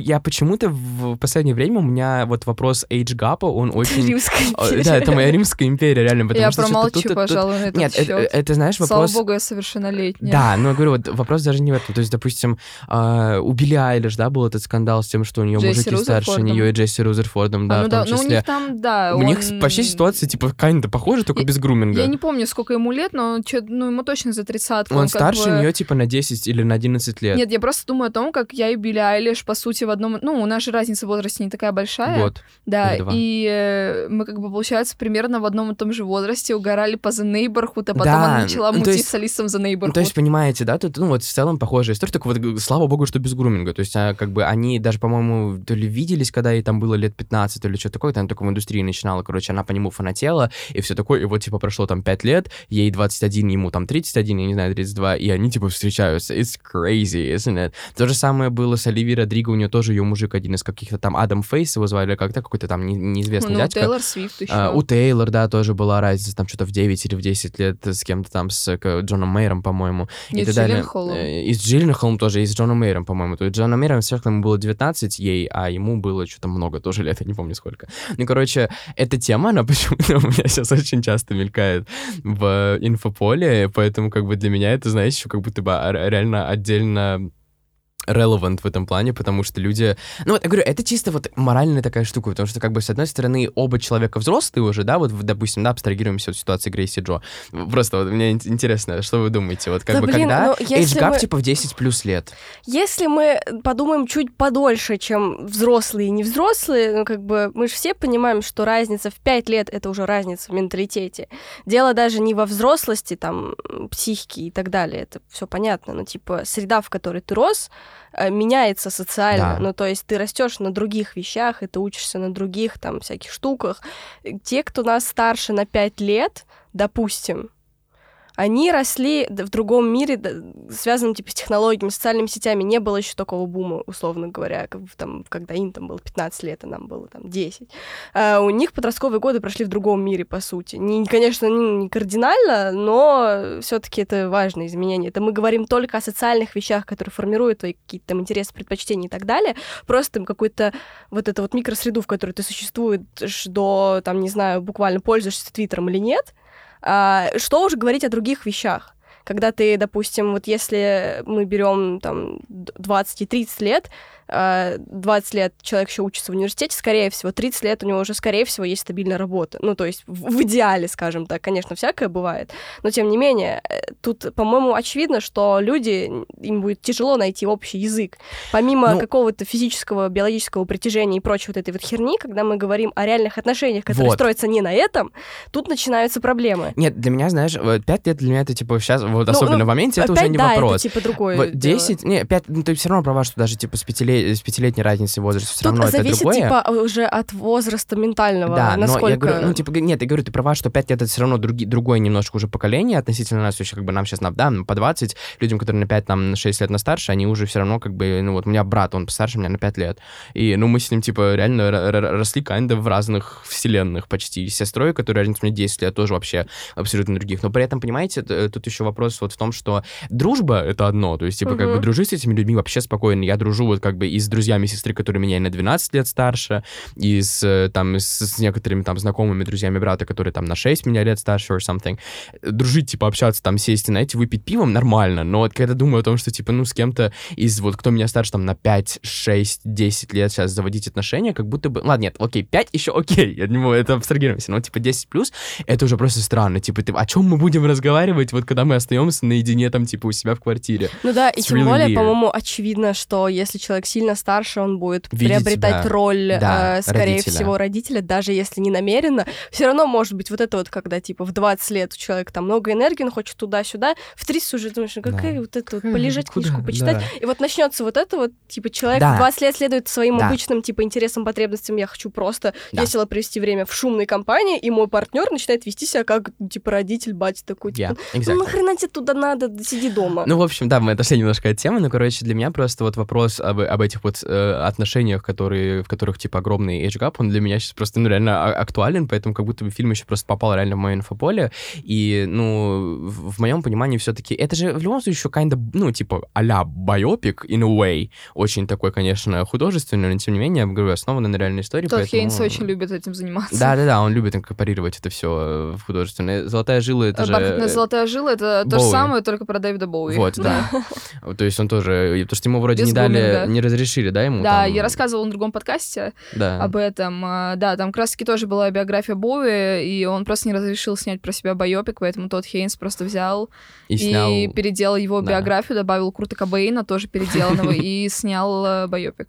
Speaker 3: я почему-то в последнее время у меня вот вопрос эйджгапа, он очень...
Speaker 4: Римская
Speaker 3: О,
Speaker 4: империя.
Speaker 3: Да, это моя римская империя, реально, потому
Speaker 2: Я
Speaker 3: что
Speaker 2: промолчу,
Speaker 3: тут- тут-
Speaker 2: пожалуй, на этот
Speaker 3: Нет, это,
Speaker 2: счет.
Speaker 3: это, знаешь,
Speaker 2: Слава
Speaker 3: вопрос...
Speaker 2: богу, я совершеннолетняя.
Speaker 3: Да, но я говорю, вот вопрос даже не в этом. То есть, допустим, а, у Билли Айлиш, да, был этот скандал с тем, что у нее
Speaker 2: Джесси
Speaker 3: мужики старше
Speaker 2: Рузерфордом.
Speaker 3: нее и Джесси Рузерфордом, да,
Speaker 2: А, ну
Speaker 3: в
Speaker 2: да,
Speaker 3: том
Speaker 2: ну у
Speaker 3: числе.
Speaker 2: них там, да,
Speaker 3: У них
Speaker 2: он-
Speaker 3: вообще ситуация, типа, kinda похожа, только
Speaker 2: Я-
Speaker 3: без груминга.
Speaker 2: Я не помню, сколько ему лет, но чё- ну, ему точно за тридцатку.
Speaker 3: Он
Speaker 2: как
Speaker 3: старше
Speaker 2: бы-
Speaker 3: нее, типа, на 10 или на 11 лет.
Speaker 2: Нет, я просто думаю о том, как я и Билли Айлиш, по сути, в одном... Ну, у нас же разница в возрасте не такая большая.
Speaker 3: Год.
Speaker 2: Да,
Speaker 3: или два.
Speaker 2: и э, мы, как бы, получается, примерно в одном и том же возрасте угорали по The Neighborhood, а потом
Speaker 3: Да,
Speaker 2: она начала
Speaker 3: ну,
Speaker 2: мутить
Speaker 3: есть-
Speaker 2: с Алисом The Neighborhood.
Speaker 3: Ну, то есть, понимаете, да, тут, ну, вот в целом похожая история, только вот, слава богу, что без груминга. То есть, а, как бы они даже, по-моему, то ли виделись, когда ей там было лет 15, то ли что такое, там только в индустрии начинала, короче, она по нему фанатела, и все такое, и вот, типа, прошло там 5 лет, ей 21, ему там 31, я не знаю, 32, и они, типа, встречаются. It's crazy, isn't it? То же самое было с Оливией Родриго, у нее тоже ее мужик один из каких-то там, Адам Фейс его звали, как-то какой-то там не- неизвестный
Speaker 2: ну,
Speaker 3: дядька.
Speaker 2: Тейлор Свифт еще.
Speaker 3: А, у Тейлор, да, тоже была разница, там что-то в 9 или в 10 лет с кем-то там, с Джоном Мейером, по-моему.
Speaker 2: И
Speaker 3: и так
Speaker 2: с
Speaker 3: далее. Э, И с Джилленхолом тоже, и с Джоном Мейером, по-моему. То есть Джона Мейером всех ему было 19 ей, а ему было что-то много тоже лет, я не помню сколько. Ну, короче, эта тема, она почему-то у меня сейчас очень часто мелькает в инфополе, поэтому как бы для меня это, знаешь, еще как будто бы а- реально отдельно relevant в этом плане, потому что люди... Ну, вот, я говорю, это чисто вот моральная такая штука, потому что, как бы, с одной стороны, оба человека взрослые уже, да, вот, допустим, да, абстрагируемся от ситуации Грейси Джо. Просто вот мне интересно, что вы думаете, вот как
Speaker 4: Да,
Speaker 3: бы,
Speaker 4: блин,
Speaker 3: когда
Speaker 4: ну,
Speaker 3: age gap,
Speaker 4: мы-
Speaker 3: типа, в 10 плюс лет?
Speaker 4: Если мы подумаем чуть подольше, чем взрослые и невзрослые, ну, как бы мы же все понимаем, что разница в 5 лет — это уже разница в менталитете. Дело даже не во взрослости, там, м, психике и так далее, это все понятно, но, типа, среда, в которой ты рос, меняется социально.
Speaker 3: Да.
Speaker 4: Ну, то есть ты растешь на других вещах, и ты учишься на других, там, всяких штуках. Э, Те, кто нас старше на 5 лет, допустим, они росли в другом мире, связанном типа с технологиями, социальными сетями. Не было еще такого бума, условно говоря, как там, когда им там было 15 лет, а нам было там 10. А у них подростковые годы прошли в другом мире, по сути. Не, конечно, не, кардинально, но все-таки это важное изменение. Это мы говорим только о социальных вещах, которые формируют твои какие-то там интересы, предпочтения и так далее. Просто какую-то вот эту вот микросреду, в которой ты существуешь до, там, не знаю, буквально пользуешься Твиттером или нет, что уже говорить о других вещах? Когда ты, допустим, вот если мы берем там д- 20 и 30 лет, а, 20 лет человек еще учится в университете, скорее всего, 30 лет у него уже, скорее всего, есть стабильная работа. Ну, то есть в, идеале, скажем так, конечно, всякое бывает, но тем не менее, э, тут, по-моему, очевидно, что люди, им будет тяжело найти общий язык. Помимо
Speaker 3: Ну-
Speaker 4: какого-то физического, биологического притяжения и прочей вот этой вот херни, когда мы говорим о реальных отношениях, которые
Speaker 3: Вот.
Speaker 4: строятся не на этом, тут начинаются проблемы.
Speaker 3: Нет, для меня, знаешь, вот 5 лет для меня это, типа, сейчас, вот
Speaker 4: Ну,
Speaker 3: особенно
Speaker 4: ну,
Speaker 3: в моменте, это уже не
Speaker 4: да,
Speaker 3: вопрос.
Speaker 4: это типа другое.
Speaker 3: Вот
Speaker 4: дело.
Speaker 3: 10, не, 5, ну ты все равно права, что даже типа с, с пятилетней разницей в возрасте все
Speaker 4: Тут
Speaker 3: равно это
Speaker 4: зависит,
Speaker 3: другое.
Speaker 4: типа, уже от возраста ментального,
Speaker 3: Да,
Speaker 4: насколько...
Speaker 3: но я говорю, ну, типа, нет, я говорю, ты права, что 5 лет это все равно други- другое немножко уже поколение относительно нас, еще как бы нам сейчас, да, по 20, людям, которые на 5, там, на 6 лет на старше, они уже все равно как бы, ну, вот у меня брат, он постарше меня на 5 лет, и, ну, мы с ним, типа, реально росли kinda в разных вселенных почти. И сестрой, которая разница мне 10 лет, тоже вообще абсолютно других. Но при этом, понимаете, т- тут еще вопрос вот в том, что дружба — это одно, то есть, типа, как бы
Speaker 4: Мгм.
Speaker 3: дружить с этими людьми вообще спокойно. Я дружу вот как бы и с друзьями сестры, которые меня и на 12 лет старше, и с, э, там, с, с некоторыми там знакомыми друзьями брата, которые там на 6 меня лет старше or something. Дружить, типа, общаться, там, сесть и, знаете, выпить пивом нормально, но вот когда думаю о том, что, типа, ну, с кем-то из, вот, кто меня старше, там, на 5, 6, 10 лет сейчас заводить отношения, как будто бы... Ладно, нет, окей, 5 еще окей, я не могу, это абстрагируемся, но, типа, 10 плюс, это уже просто странно, типа, ты, о чем мы будем разговаривать, вот, когда мы остаемся наедине, там, типа, у себя в квартире?
Speaker 4: Ну да, и
Speaker 3: It's
Speaker 4: тем
Speaker 3: really
Speaker 4: более, по-моему, очевидно, что если человек сильно старше, он будет
Speaker 3: Видеть
Speaker 4: приобретать
Speaker 3: себя.
Speaker 4: роль,
Speaker 3: Да,
Speaker 4: э, скорее
Speaker 3: родителя.
Speaker 4: всего, родителя, даже если не намеренно. Все равно может быть вот это вот, когда, типа, в 20 лет у человека там много энергии, он хочет туда-сюда, в 30 уже думаешь, ну какая
Speaker 3: Да.
Speaker 4: вот это вот, полежать
Speaker 3: куда?
Speaker 4: книжку, почитать.
Speaker 3: Да.
Speaker 4: И вот начнется вот это вот, типа, человек
Speaker 3: Да.
Speaker 4: в 20 лет следует своим
Speaker 3: Да.
Speaker 4: обычным, типа, интересам, потребностям, я хочу просто
Speaker 3: Да.
Speaker 4: весело провести время в шумной компании, и мой партнер начинает вести себя как, ну, типа, родитель, батя такой, типа,
Speaker 3: Yeah,
Speaker 4: ну
Speaker 3: exactly.
Speaker 4: нахрена тебе туда надо, сиди дома.
Speaker 3: Ну, в общем, да, мы отошли немножко от темы, но, короче, для меня просто вот вопрос об, об этих вот э, отношениях, которые, в которых, типа, огромный age gap, он для меня сейчас просто, ну, реально а- актуален, поэтому как будто бы фильм еще просто попал реально в мое инфополе, и, ну, в, в моем понимании все-таки, это же в любом случае еще kinda, ну, типа, а-ля байопик, in a way, очень такой, конечно, художественный, но, тем не менее, я говорю, основан на реальной истории,
Speaker 2: Тодд
Speaker 3: поэтому...
Speaker 2: Хейнс очень любит этим заниматься.
Speaker 3: Да-да-да, он любит инкорпорировать это все в художественное. «Золотая жила» — это же...
Speaker 2: Бархатная золотая жила это то же самое, только про Дэвида Боуи.
Speaker 3: Вот, да. То есть он тоже... Потому что ему вроде не дали, не разрешили, да, ему
Speaker 2: Да,
Speaker 3: там?
Speaker 2: я рассказывала на другом подкасте
Speaker 3: Да.
Speaker 2: об этом. А, Да, там как раз-таки тоже была биография Боуи, и он просто не разрешил снять про себя байопик, поэтому тот Хейнс просто взял
Speaker 3: И
Speaker 2: и,
Speaker 3: снял...
Speaker 2: переделал его
Speaker 3: да.
Speaker 2: биографию, добавил Курта Кобейна, тоже переделанного, и снял э, байопик.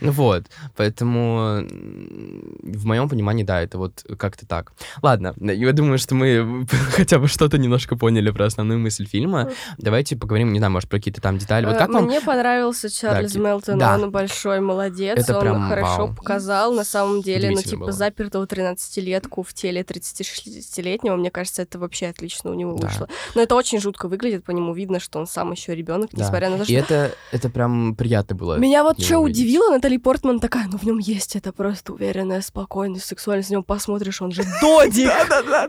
Speaker 3: Вот. Поэтому в моем понимании, да, это вот как-то так. Ладно, я думаю, что мы хотя бы что-то немножко поняли про основную мысль фильма. Давайте поговорим, не знаю, может, про какие-то там детали. Вот
Speaker 4: Э,
Speaker 3: как вам...
Speaker 4: Мне понравился Чарльз
Speaker 3: Да,
Speaker 4: Мелтон,
Speaker 3: да.
Speaker 4: он большой молодец,
Speaker 3: Это
Speaker 4: он
Speaker 3: прям
Speaker 4: хорошо
Speaker 3: вау.
Speaker 4: показал, на самом деле, ну, типа,
Speaker 3: было.
Speaker 4: запертого 13-летку в теле 36-летнего, мне кажется, это вообще отлично у него
Speaker 3: Да.
Speaker 4: вышло. Но это очень жутко выглядит, по нему видно, что он сам еще ребенок,
Speaker 3: Да.
Speaker 4: несмотря на то,
Speaker 3: И
Speaker 4: что...
Speaker 3: это, это прям приятно было.
Speaker 4: Меня вот что
Speaker 3: увидеть.
Speaker 4: удивило, Натали Портман такая, ну в нем есть это просто уверенная спокойность, сексуальность, на него посмотришь, он же додик.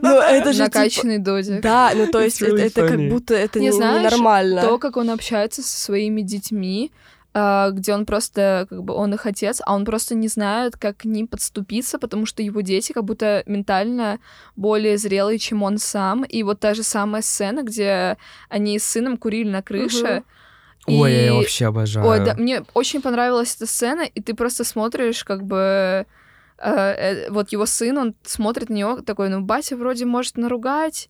Speaker 4: Ну это же типа-
Speaker 2: Накачанный додик.
Speaker 4: Да, ну то есть это как будто это ненормально.
Speaker 2: То, как он общается со своими детьми, где он просто, как бы, он их отец, а он просто не знает, как к ним подступиться, потому что его дети как будто ментально более зрелые, чем он сам. И вот та же самая сцена, где они с сыном курили на крыше,
Speaker 3: Ой, я
Speaker 2: И-
Speaker 3: её вообще обожаю.
Speaker 2: Ой, да, мне очень понравилась эта сцена, и ты просто смотришь, как бы э, э, вот его сын, он смотрит на него такой, ну, батя вроде может наругать,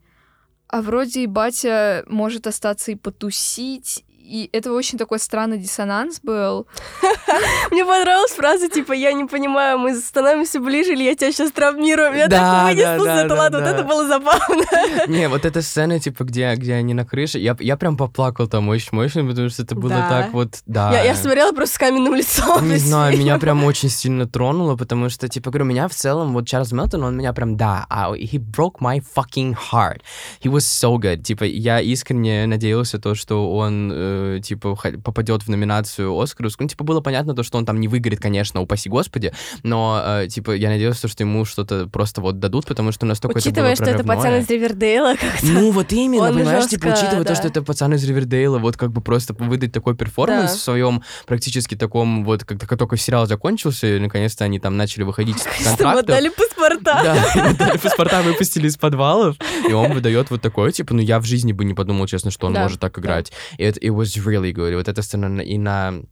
Speaker 2: а вроде и батя может остаться и потусить. И это очень такой странный диссонанс был.
Speaker 4: Мне понравилась фраза, типа, я не понимаю, мы становимся ближе, или я тебя сейчас травмирую.
Speaker 3: Да,
Speaker 4: так вынесло
Speaker 3: да,
Speaker 4: ладно, вот
Speaker 3: да.
Speaker 4: это было забавно.
Speaker 3: Не, вот эта сцена, типа, где, где они на крыше, я, я прям поплакал там очень мощно, потому что это было
Speaker 4: Да.
Speaker 3: так вот, да.
Speaker 4: Я, я смотрела просто с каменным лицом.
Speaker 3: Не знаю, меня прям очень сильно тронуло, потому что, типа, говорю, меня в целом, вот Чарльз Мелтон, он меня прям, да, а, he broke my fucking heart. He was so good. Типа, я искренне надеялся то, что он, э, типа, попадет в номинацию Оскаровскую. Ну, типа, было понятно то, что он там не выиграет, конечно, упаси господи, но, э, типа, я надеялся, что ему что-то просто вот дадут, потому что настолько
Speaker 4: Учитывая,
Speaker 3: это
Speaker 4: что
Speaker 3: было
Speaker 4: это пацан из Ривердейла, как-то.
Speaker 3: Ну, вот именно,
Speaker 4: Он
Speaker 3: понимаешь,
Speaker 4: жёстко,
Speaker 3: типа, учитывая
Speaker 4: да.
Speaker 3: то, что это пацан из Ривердейла, вот как бы просто выдать такой перформанс
Speaker 4: Да.
Speaker 3: в своем практически таком, вот, как как только сериал закончился, и наконец-то они там начали выходить из
Speaker 4: Что
Speaker 3: контрактов.
Speaker 4: дали паспорта.
Speaker 3: Да, дали паспорта выпустили из подвалов, и он выдает вот такое, типа, ну я в жизни бы не подумал, честно, что он
Speaker 4: Да,
Speaker 3: может так играть. И это it was really good. И вот эта сцена на- и на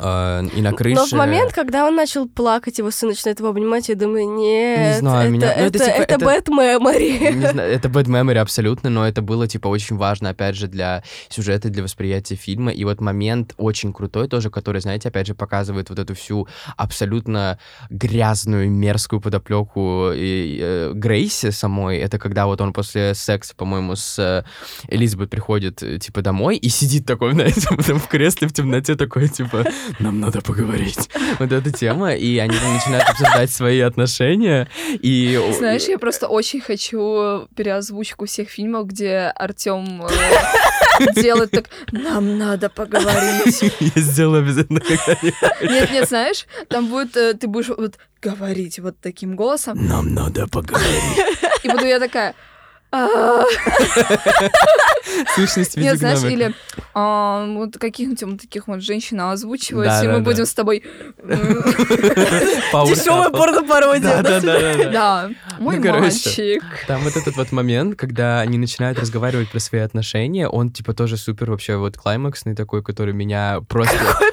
Speaker 3: э, и на крыше.
Speaker 4: Но в момент, когда он начал плакать, его сын начинает его обнимать, я думаю, нет,
Speaker 3: знаю,
Speaker 4: это,
Speaker 3: меня- ну, это
Speaker 4: это,
Speaker 3: типа-
Speaker 4: это
Speaker 3: это-
Speaker 4: bad memory.
Speaker 3: Не знаю, это bad memory абсолютно, но это было, типа, очень важно, опять же, для сюжета, для восприятия фильма. И вот момент очень крутой тоже, который, знаете, опять же, показывает вот эту всю абсолютно грязную, мерзкую подоплеку и, э, Грейси самой. Это когда вот он после секса, по-моему, с э, Элизабет приходит, э, типа, домой и сидит такой, знаете, в кресле в темноте такой, типа, нам надо поговорить. Вот эта тема, и они начинают обсуждать свои отношения, и...
Speaker 2: Знаешь, я просто очень хочу переозвучку всех фильмов, где Артем делает так, нам надо поговорить.
Speaker 3: Я сделаю обязательно когда-нибудь.
Speaker 2: Нет, нет, знаешь, там будет, э, ты будешь вот говорить вот таким голосом,
Speaker 3: Нам надо поговорить.
Speaker 2: и буду я такая...
Speaker 3: Сущность
Speaker 2: Нет, знаешь, или а, вот каких-нибудь таких вот женщин озвучивать, и мы будем с тобой...
Speaker 4: Дешевая порно-пародия.
Speaker 3: Да, да, да, да,
Speaker 2: мой
Speaker 3: Ну, короче.
Speaker 2: мальчик.
Speaker 3: Там вот этот вот момент, когда они начинают разговаривать про свои отношения, он типа тоже супер вообще вот клаймаксный такой, который меня просто...
Speaker 4: Ой,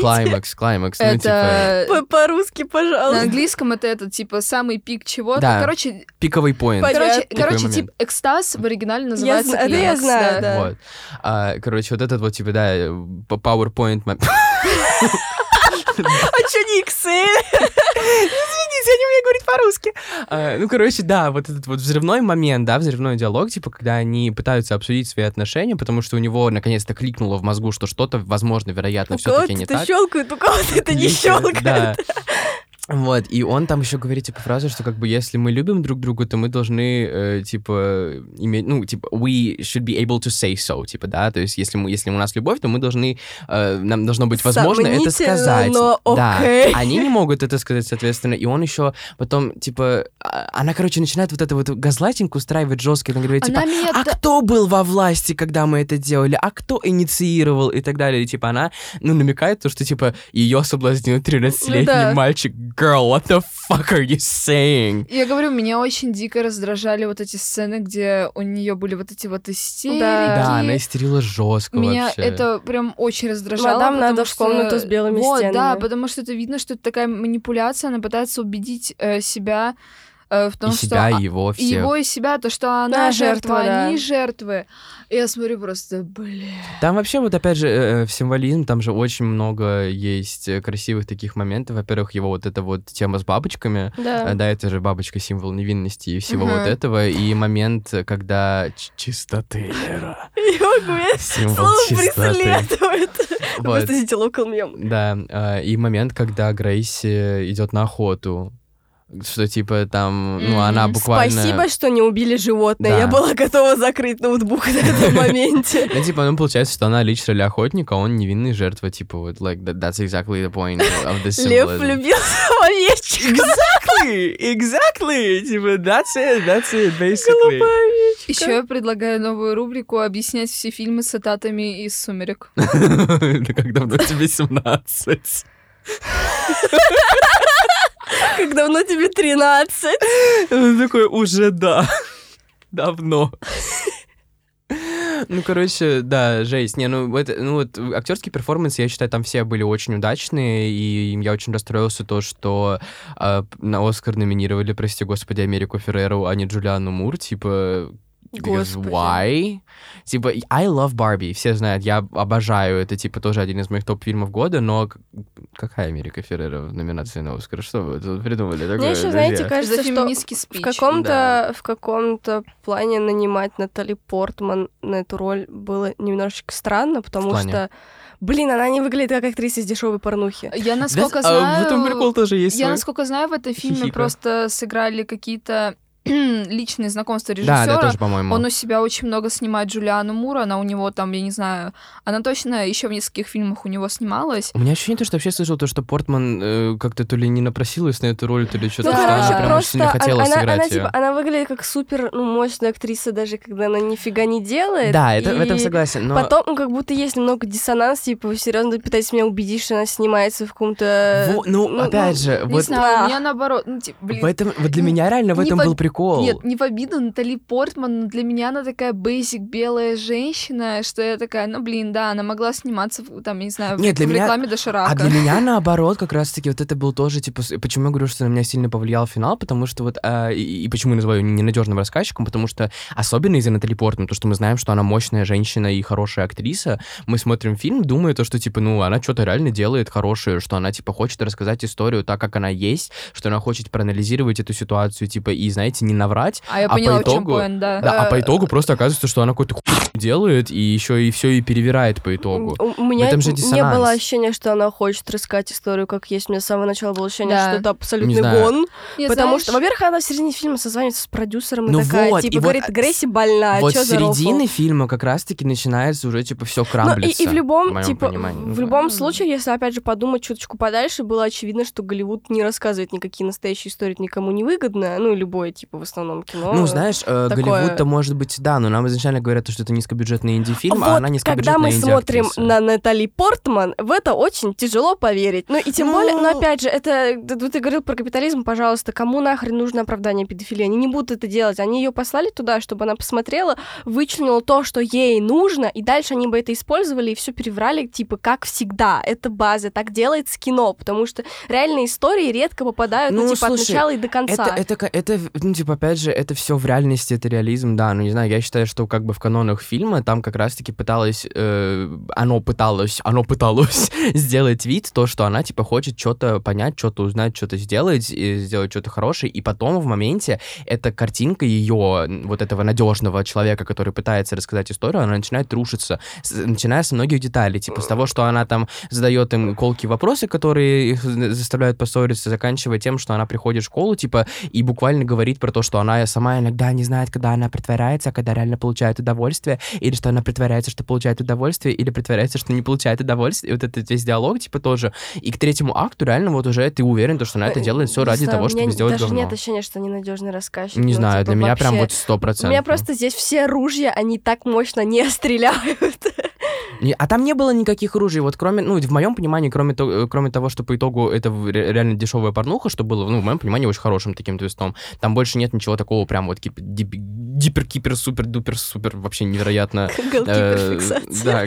Speaker 4: простите.
Speaker 3: Клаймакс, клаймакс, ну типа
Speaker 2: Это...
Speaker 4: По- По-русски,
Speaker 2: На
Speaker 4: пожалуйста.
Speaker 2: английском это, это типа самый пик чего-то.
Speaker 3: Да.
Speaker 2: Короче,
Speaker 3: пиковый поинт.
Speaker 2: Короче, короче,
Speaker 3: момент.
Speaker 2: тип экстаз в оригинале называется
Speaker 4: это я
Speaker 2: климакс,
Speaker 4: знаю, да.
Speaker 3: Вот. А, короче, вот этот вот, типа, да, э, по- PowerPoint...
Speaker 4: А чё не Excel?
Speaker 3: Извините, я не умею говорить по-русски. А, ну, короче, да, вот этот вот взрывной момент, да, взрывной диалог, типа, когда они пытаются обсудить свои отношения, потому что у него наконец-то кликнуло в мозгу, что что-то, возможно, вероятно, все-таки не
Speaker 4: это
Speaker 3: так.
Speaker 4: щелкает, у кого-то это не
Speaker 3: Есть,
Speaker 4: щелкает.
Speaker 3: Да. Вот, и он там еще говорит, типа, фразу, что как бы если мы любим друг друга, то мы должны, э, типа, иметь, ну, типа, we should be able to say so, типа, да, то есть если, мы, если у нас любовь, то мы должны, э, нам должно быть возможно это сказать.
Speaker 4: но
Speaker 3: Да, они не могут это сказать, соответственно, и он еще потом, типа, а- она, короче, начинает вот это вот газлайтинг устраивать жесткий, она говорит, типа,
Speaker 2: Она меня
Speaker 3: а кто был во власти, когда мы это делали, а кто инициировал и так далее. И, типа, она, ну, намекает то, что, типа, ее соблазнил 13-летний
Speaker 2: Ну да.
Speaker 3: мальчик. Girl, what the fuck are you saying?
Speaker 2: Я говорю, меня очень дико раздражали вот эти сцены, где у нее были вот эти вот истерики.
Speaker 3: Да, она истерила жестко
Speaker 2: Меня
Speaker 3: вообще.
Speaker 2: это прям очень раздражало.
Speaker 4: Мадам, надо в
Speaker 2: что-
Speaker 4: комнату с белыми
Speaker 2: вот,
Speaker 4: стенами.
Speaker 2: да, потому что это видно, что это такая манипуляция, она пытается убедить э, себя э, в том,
Speaker 3: и
Speaker 2: что...
Speaker 3: себя,
Speaker 2: а-
Speaker 3: и его,
Speaker 2: и
Speaker 3: всех.
Speaker 2: его, и себя, то, что она
Speaker 4: Да,
Speaker 2: жертва,
Speaker 4: жертва, да.
Speaker 2: они жертвы. И я смотрю просто, блин.
Speaker 3: Там вообще вот опять же э, в символизм, там же очень много есть э, красивых таких моментов. Во-первых, его вот эта вот тема с бабочками.
Speaker 4: Да.
Speaker 3: Э, Да, это же бабочка символ невинности и всего
Speaker 2: Мгм.
Speaker 3: вот этого. И момент, э, когда чистоты, Лера.
Speaker 4: Его меня
Speaker 3: Символ
Speaker 4: преследует.
Speaker 3: Вот.
Speaker 4: Просто сидите локал мем.
Speaker 3: Да, а, и момент, когда Грейси идет на охоту. Что типа там, ну, она буквально...
Speaker 4: Спасибо, что не убили животное.
Speaker 3: Да.
Speaker 4: Я была готова закрыть ноутбук на этом моменте.
Speaker 3: Ну, типа, ну, получается, что она лично роли охотника, а он невинный жертва, типа, вот, like, that- that's exactly the point of the
Speaker 4: Лев
Speaker 3: symbolism.
Speaker 4: влюбился в овечку.
Speaker 3: Exactly, exactly, типа, that's it, that's it, basically.
Speaker 2: Еще я предлагаю новую рубрику объяснять все фильмы с цитатами из «Сумерек».
Speaker 3: Это как давно тебе 17?
Speaker 4: Как давно тебе 13?
Speaker 3: Он такой, уже да, давно. Ну, короче, да, жесть. Не, ну, это, ну вот актерский перформанс, я считаю, там все были очень удачные, и я очень расстроился то, что э, на Оскар номинировали, прости господи, Америку Ферреру, а не Джулиану Мур, типа... Because
Speaker 4: Господи.
Speaker 3: why? Типа, I love Barbie, все знают, я обожаю, это, типа, тоже один из моих топ-фильмов года, но какая Америка Феррера в номинации на Оскар? Что вы тут придумали такое?
Speaker 4: Мне еще, знаете, кажется,
Speaker 2: За
Speaker 4: что
Speaker 2: феминистский
Speaker 4: в каком-то
Speaker 3: да.
Speaker 4: в каком-то плане нанимать Натали Портман на эту роль было немножечко странно, потому что, блин, она не выглядит как актриса из дешевой порнухи.
Speaker 2: Я насколько
Speaker 3: Да, а
Speaker 2: знаю...
Speaker 3: в этом прикол тоже есть
Speaker 2: Я,
Speaker 3: свой.
Speaker 2: насколько знаю, в этом фильме
Speaker 3: Хихика.
Speaker 2: просто сыграли какие-то личные знакомства
Speaker 3: Да,
Speaker 2: режиссера.
Speaker 3: да, тоже, по-моему.
Speaker 2: Он у себя очень много снимает Джулиану Мура, она у него там, я не знаю, она точно еще в нескольких фильмах у него снималась.
Speaker 3: У меня ощущение, то, что вообще слышал то, что Портман э, как-то то ли не напросилась на эту роль, то ли что-то
Speaker 4: Ну,
Speaker 2: Да.
Speaker 4: короче,
Speaker 3: она прям очень
Speaker 4: просто
Speaker 3: сильно хотела
Speaker 4: она,
Speaker 3: сыграть
Speaker 4: она,
Speaker 3: её.
Speaker 4: типа, она выглядит как супер ну, мощная актриса, даже когда она нифига не делает.
Speaker 3: Да, это, в этом согласен, но...
Speaker 4: Потом, ну, как будто есть немного диссонанс, типа, серьезно пытаетесь меня убедить, что она снимается в каком-то...
Speaker 3: Во- ну, опять же,
Speaker 2: Не
Speaker 3: вот
Speaker 2: знаю,
Speaker 4: да.
Speaker 2: у меня наоборот, ну, типа, блин,
Speaker 3: в этом, вот для
Speaker 2: не-
Speaker 3: меня реально в
Speaker 2: не
Speaker 3: этом был прикол.
Speaker 2: Нет, не в обиду Натали Портман, но для меня она такая бейсик белая женщина, что я такая, ну блин, да, она могла сниматься, в, там, я не знаю, в-
Speaker 3: Нет, для
Speaker 2: в
Speaker 3: меня-
Speaker 2: рекламе доширака.
Speaker 3: А для меня наоборот, как раз-таки вот это был тоже, типа, почему я говорю, что на меня сильно повлиял финал, потому что вот, а, и, и почему я называю ненадежным рассказчиком, потому что особенно из-за Натали Портман, то, что мы знаем, что она мощная женщина и хорошая актриса, мы смотрим фильм, думая то, что, типа, ну, она что-то реально делает хорошее, что она, типа, хочет рассказать историю так, как она есть, что она хочет проанализировать эту ситуацию, типа, и, знаете, не наврать,
Speaker 2: А я
Speaker 3: а по
Speaker 2: поняла, в чем
Speaker 3: итогу-
Speaker 2: point, да.
Speaker 3: да, а по
Speaker 4: Э,
Speaker 3: итогу просто оказывается, что она какой-то хуй делает, и еще и все и перевирает по итогу.
Speaker 4: У, меня
Speaker 3: этом же
Speaker 4: не было ощущения, что она хочет рассказать историю, как есть. У меня с самого начала было ощущение,
Speaker 2: Да.
Speaker 4: что это абсолютный гон.
Speaker 2: Нет,
Speaker 4: потому
Speaker 2: знаешь,
Speaker 4: что, во-первых, она в середине фильма созванивается с продюсером и
Speaker 3: Ну
Speaker 4: такая,
Speaker 3: вот, и
Speaker 4: типа,
Speaker 3: вот,
Speaker 4: говорит,
Speaker 3: а,
Speaker 4: Грейси больна,
Speaker 3: вот с
Speaker 4: за рофл?»
Speaker 3: середины фильма как раз-таки начинается уже, типа, все
Speaker 4: Ну, и,
Speaker 3: крамблится.
Speaker 4: и в любом,
Speaker 3: моем
Speaker 4: типа,
Speaker 3: понимании.
Speaker 4: в
Speaker 3: Ну,
Speaker 4: любом случае, если, опять же, подумать чуточку подальше, было очевидно, что Голливуд не рассказывает никакие настоящие истории, это никому не выгодно, ну, и любое, типа, в основном кино.
Speaker 3: Ну, знаешь, э,
Speaker 4: такое-
Speaker 3: Голливуд-то может быть, да, но нам изначально говорят, что это низкобюджетный инди-фильм, а
Speaker 4: вот,
Speaker 3: она низкобюджетная
Speaker 4: когда мы смотрим на Натали Портман, в это очень тяжело поверить. Ну и тем
Speaker 3: Ну.
Speaker 4: более, но опять же, это ты говорил про капитализм, пожалуйста, кому нахрен нужно оправдание педофилии? Они не будут это делать. Они ее послали туда, чтобы она посмотрела, вычленила то, что ей нужно, и дальше они бы это использовали и все переврали, типа, как всегда. Это база, так делается кино, потому что реальные истории редко попадают, ну,
Speaker 3: Ну,
Speaker 4: типа, от
Speaker 3: слушай,
Speaker 4: начала и до конца.
Speaker 3: Это, это, ка- это, ну, типа, опять же, это все в реальности, это реализм, да, ну, не знаю, я считаю, что как бы в канонах фильма там как раз-таки пыталось, э, оно пыталось, оно пыталось сделать вид, то, что она, типа, хочет что-то понять, что-то узнать, что-то сделать, и сделать что-то хорошее, и потом в моменте эта картинка ее, вот этого надежного человека, который пытается рассказать историю, она начинает рушиться, с- начиная с многих деталей, типа, с того, что она там задает им колкие вопросы, которые их заставляют поссориться, заканчивая тем, что она приходит в школу, типа, и буквально говорит про то, что она сама иногда не знает, когда она притворяется, а когда реально получает удовольствие, или что она притворяется, что получает удовольствие, или притворяется, что не получает удовольствие. И вот этот весь диалог, типа, тоже. И к третьему акту реально вот уже ты уверен, то, что она это делает все ради того,
Speaker 4: у
Speaker 3: чтобы сделать говно.
Speaker 4: нет ощущения, что ненадежный рассказчик.
Speaker 3: Не
Speaker 4: ну,
Speaker 3: знаю,
Speaker 4: типа,
Speaker 3: для меня прям вот сто
Speaker 4: У
Speaker 3: процентов.
Speaker 4: меня просто здесь все ружья, они так мощно не стреляют.
Speaker 3: А там не было никаких ружей, вот кроме, ну, в моем понимании, кроме, то- э, кроме того, что по итогу это реально дешевая порнуха, что было, ну, в моем понимании, очень хорошим таким твистом. Там больше нет ничего такого прям вот кип- дип- гипер-кипер, супер-дупер, супер, вообще невероятно. э,
Speaker 4: Голкиперфиксация.
Speaker 3: Да,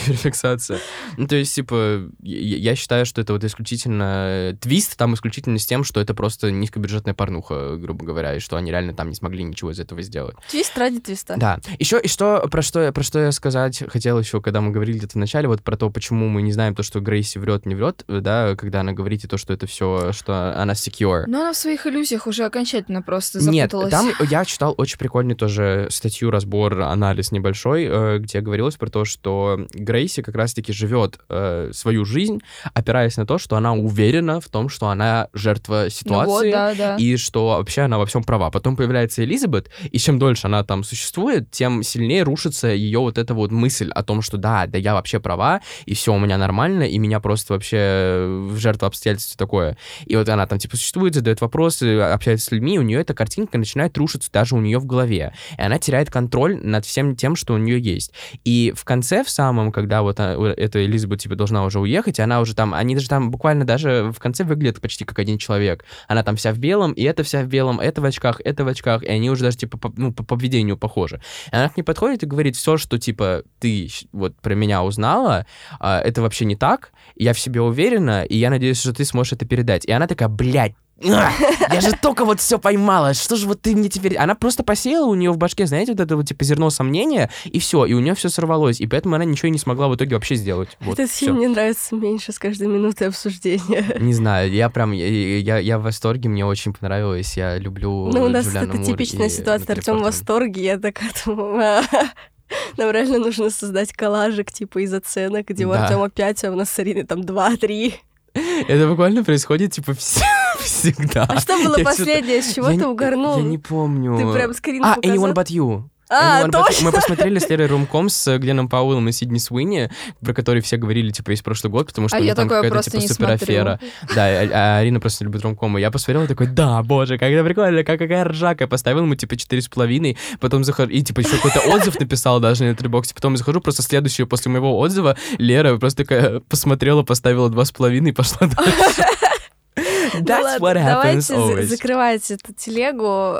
Speaker 3: голкиперфиксация. Ну, то есть, типа, я, считаю, что это вот исключительно... э, Твист там исключительно с тем, что это просто низкобюджетная порнуха, грубо говоря, и что они реально там не смогли ничего из этого сделать.
Speaker 4: Твист ради твиста.
Speaker 3: Да. Еще и что про что про что я сказать хотел еще, когда мы говорили где-то в начале, вот про то, почему мы не знаем то, что Грейси врет, не врет, да, когда она говорит и то, что это все, что она secure.
Speaker 2: Но она в своих иллюзиях уже окончательно просто
Speaker 3: Нет,
Speaker 2: запуталась.
Speaker 3: там я читал очень прикольный тоже статью, разбор, анализ небольшой, э, где говорилось про то, что Грейси как раз-таки живет э, свою жизнь, опираясь на то, что она уверена в том, что она жертва
Speaker 2: Ну
Speaker 3: ситуации,
Speaker 2: вот, да, да.
Speaker 3: и что вообще она во всем права. Потом появляется Элизабет, и чем дольше она там существует, тем сильнее рушится ее вот эта вот мысль о том, что да, да я вообще права, и все у меня нормально, и меня просто вообще в жертву обстоятельств такое. И вот она там, типа, существует, задает вопросы, общается с людьми, у нее эта картинка начинает рушиться даже у нее в голове. И она теряет контроль над всем тем, что у нее есть. И в конце, в самом, когда вот а, эта Элизабет, типа, должна уже уехать, и она уже там, они даже там буквально даже в конце выглядят почти как один человек. Она там вся в белом, и это вся в белом, это в очках, это в очках, и они уже даже, типа, по, ну, по поведению похожи. И она к ней подходит и говорит, все, что, типа, ты вот про меня узнала, а, это вообще не так, я в себе уверена, и я надеюсь, что ты сможешь это передать. И она такая, блядь, «А, я же только вот все поймала. Что же вот ты мне теперь... Она просто посеяла у нее в башке, знаете, вот это вот типа зерно сомнения, и все, и у нее все сорвалось. И поэтому она ничего не смогла в итоге вообще сделать. Вот,
Speaker 4: Этот фильм мне нравится меньше с каждой минутой обсуждения.
Speaker 3: Не знаю, я прям, я, я, я в восторге, мне очень понравилось, я люблю
Speaker 4: Ну, у нас
Speaker 3: Джулиану
Speaker 4: это типичная ситуация. Артем в восторге, я такая думаю, «А, нам реально нужно создать коллажик, типа, из оценок, где у
Speaker 3: Да.
Speaker 4: Артема 5, а у нас с Ариной там 2-3.
Speaker 3: Это буквально происходит, типа, вс- всегда.
Speaker 4: А что было
Speaker 3: Я
Speaker 4: последнее? С чего
Speaker 3: я
Speaker 4: ты
Speaker 3: не-
Speaker 4: угорнул?
Speaker 3: Я не помню.
Speaker 4: Ты прям скрин
Speaker 3: А,
Speaker 4: показал?
Speaker 3: Anyone But You.
Speaker 4: А,
Speaker 3: You.
Speaker 4: точно!
Speaker 3: Мы посмотрели с Лерой Румком, с Гленном Пауэллом и Сидни Суини, про который все говорили, типа, весь прошлый год, потому что
Speaker 2: А
Speaker 3: у них там какая-то, типа, суперафера. Да, а, а Арина просто любит Румкома. Я посмотрел и такой, да, боже, как это прикольно, как, какая ржака. Поставил ему, типа, четыре с половиной, потом захожу, и, типа, еще какой-то отзыв написал даже на Letterboxd, потом захожу, просто следующую после моего отзыва, Лера просто такая посмотрела, поставила два с половиной и пошла дальше.
Speaker 4: Ну
Speaker 3: That's what happens
Speaker 4: Давайте закрывать эту телегу.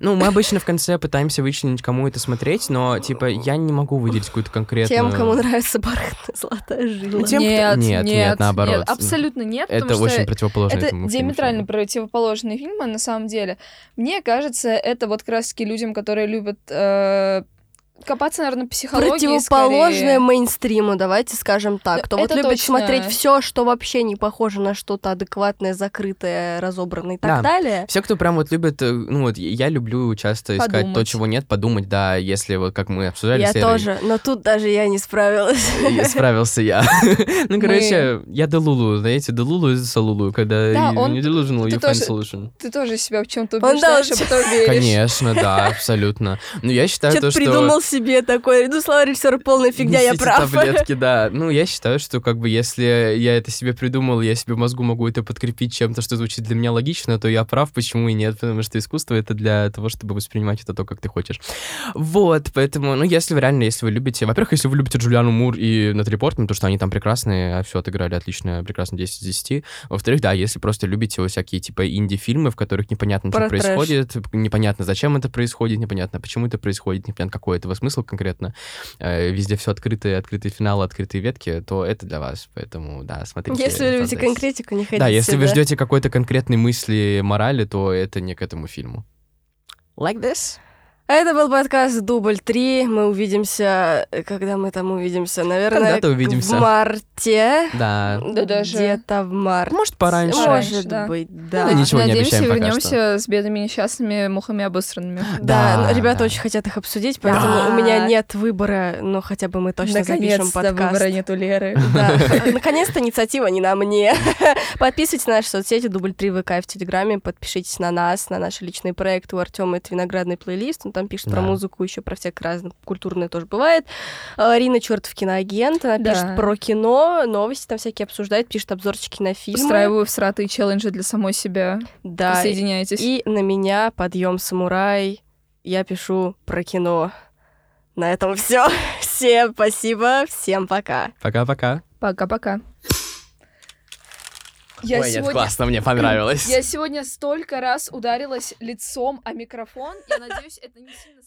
Speaker 3: Ну, мы обычно в конце пытаемся вычленить, кому это смотреть, но, типа, я не могу выделить какую-то конкретную...
Speaker 4: Тем, кому нравится бархатная золотая жила.
Speaker 3: Тем, кто-
Speaker 2: нет,
Speaker 3: нет, нет, наоборот.
Speaker 2: абсолютно нет,
Speaker 3: Это
Speaker 2: потому
Speaker 3: очень противоположно
Speaker 2: это
Speaker 3: фильму.
Speaker 2: диаметрально противоположные фильмы, на самом деле. Мне кажется, это вот как раз-таки людям, которые любят э, копаться, наверное, психологии
Speaker 4: Противоположное
Speaker 2: скорее.
Speaker 4: мейнстриму, давайте скажем так. Кто вот
Speaker 2: это
Speaker 4: любит
Speaker 2: точно.
Speaker 4: смотреть все, что вообще не похоже на что-то адекватное, закрытое, разобранное и так
Speaker 3: Да.
Speaker 4: далее.
Speaker 3: Все, кто прям вот любит, э, ну вот я люблю часто искать то,
Speaker 2: Подумать.
Speaker 3: чего нет, подумать, да, если вот как мы обсуждали
Speaker 4: Я
Speaker 3: с Лерой,
Speaker 4: тоже, но тут даже я не справилась.
Speaker 3: и Справился я. Ну, короче, я Делулу, знаете, Делулу из Салулу, когда
Speaker 2: Да,
Speaker 3: you-
Speaker 2: он-
Speaker 3: you delusional, you find solution.
Speaker 2: Ты тоже себя в чем-то убеждаешь, а потом веришь.
Speaker 3: Конечно, да, абсолютно. Ну, я считаю то, что...
Speaker 4: придумал себе такое. Ну, слова режиссера полная фигня, я
Speaker 3: Несите
Speaker 4: прав.
Speaker 3: таблетки, да. Ну, я считаю, что как бы если я это себе придумал, я себе в мозгу могу это подкрепить чем-то, что звучит для меня логично, то я прав, почему и нет, потому что искусство — это для того, чтобы воспринимать это то, как ты хочешь. Вот, поэтому, ну, если вы реально, если вы любите... Во-первых, если вы любите Джулиану Мур и Натали Портман, потому что они там прекрасные, все отыграли отлично, прекрасно 10 из 10. Во-вторых, да, если просто любите вот всякие типа инди-фильмы, в которых непонятно, что
Speaker 4: Про трэш.
Speaker 3: происходит, непонятно, зачем это происходит, непонятно, почему это происходит, непонятно, какой этого смысл конкретно, э, везде все открытые, открытые финалы, открытые ветки, то это для вас. Поэтому, да, смотрите.
Speaker 4: Если вы любите конкретику, не хотите
Speaker 3: Да, если вы
Speaker 4: сюда.
Speaker 3: ждете какой-то конкретной мысли, морали, то это не к этому фильму. Like this?
Speaker 4: А Это был подкаст Дубль 3. Мы увидимся, когда мы там увидимся, наверное,
Speaker 3: Когда-то увидимся.
Speaker 4: в марте.
Speaker 3: Да.
Speaker 2: Да даже-
Speaker 4: Где-то в марте.
Speaker 3: Может, пораньше.
Speaker 2: Раньше,
Speaker 4: Может
Speaker 2: да.
Speaker 4: быть, да.
Speaker 3: Ну, ничего не
Speaker 2: Надеемся,
Speaker 3: обещаем пока
Speaker 2: вернемся с бедными несчастными мухами обосранными.
Speaker 4: Да,
Speaker 3: Да,
Speaker 4: ну, ребята
Speaker 3: да.
Speaker 4: очень хотят их обсудить, поэтому
Speaker 2: Да.
Speaker 4: у меня нет выбора, но хотя бы мы точно запишем
Speaker 2: Наконец-то
Speaker 4: подкаст.
Speaker 2: выбора нет у Леры.
Speaker 4: Да. Наконец-то инициатива не на мне. Подписывайтесь на наши соцсети, дубль 3 ВК в Телеграме, подпишитесь на нас, на наши личные проекты. У Артема это виноградный плейлист, он там пишет про
Speaker 3: Да.
Speaker 4: музыку, еще про всякое разное, культурное тоже бывает. А, Рина Чертов киноагент, она
Speaker 2: Да.
Speaker 4: пишет про кино, новости там всякие обсуждает, пишет обзорчики на фильмы.
Speaker 2: Устраиваю всратые челленджи для самой себя.
Speaker 4: Да,
Speaker 2: Присоединяйтесь.
Speaker 4: и на меня подъем самурай. Я пишу про кино. На этом все. Всем спасибо, всем пока.
Speaker 3: Пока-пока.
Speaker 2: Пока-пока. Я
Speaker 3: Ой, нет,
Speaker 2: сегодня...
Speaker 3: классно, мне понравилось.
Speaker 2: Я сегодня столько раз ударилась лицом о микрофон. Я надеюсь, это не сильно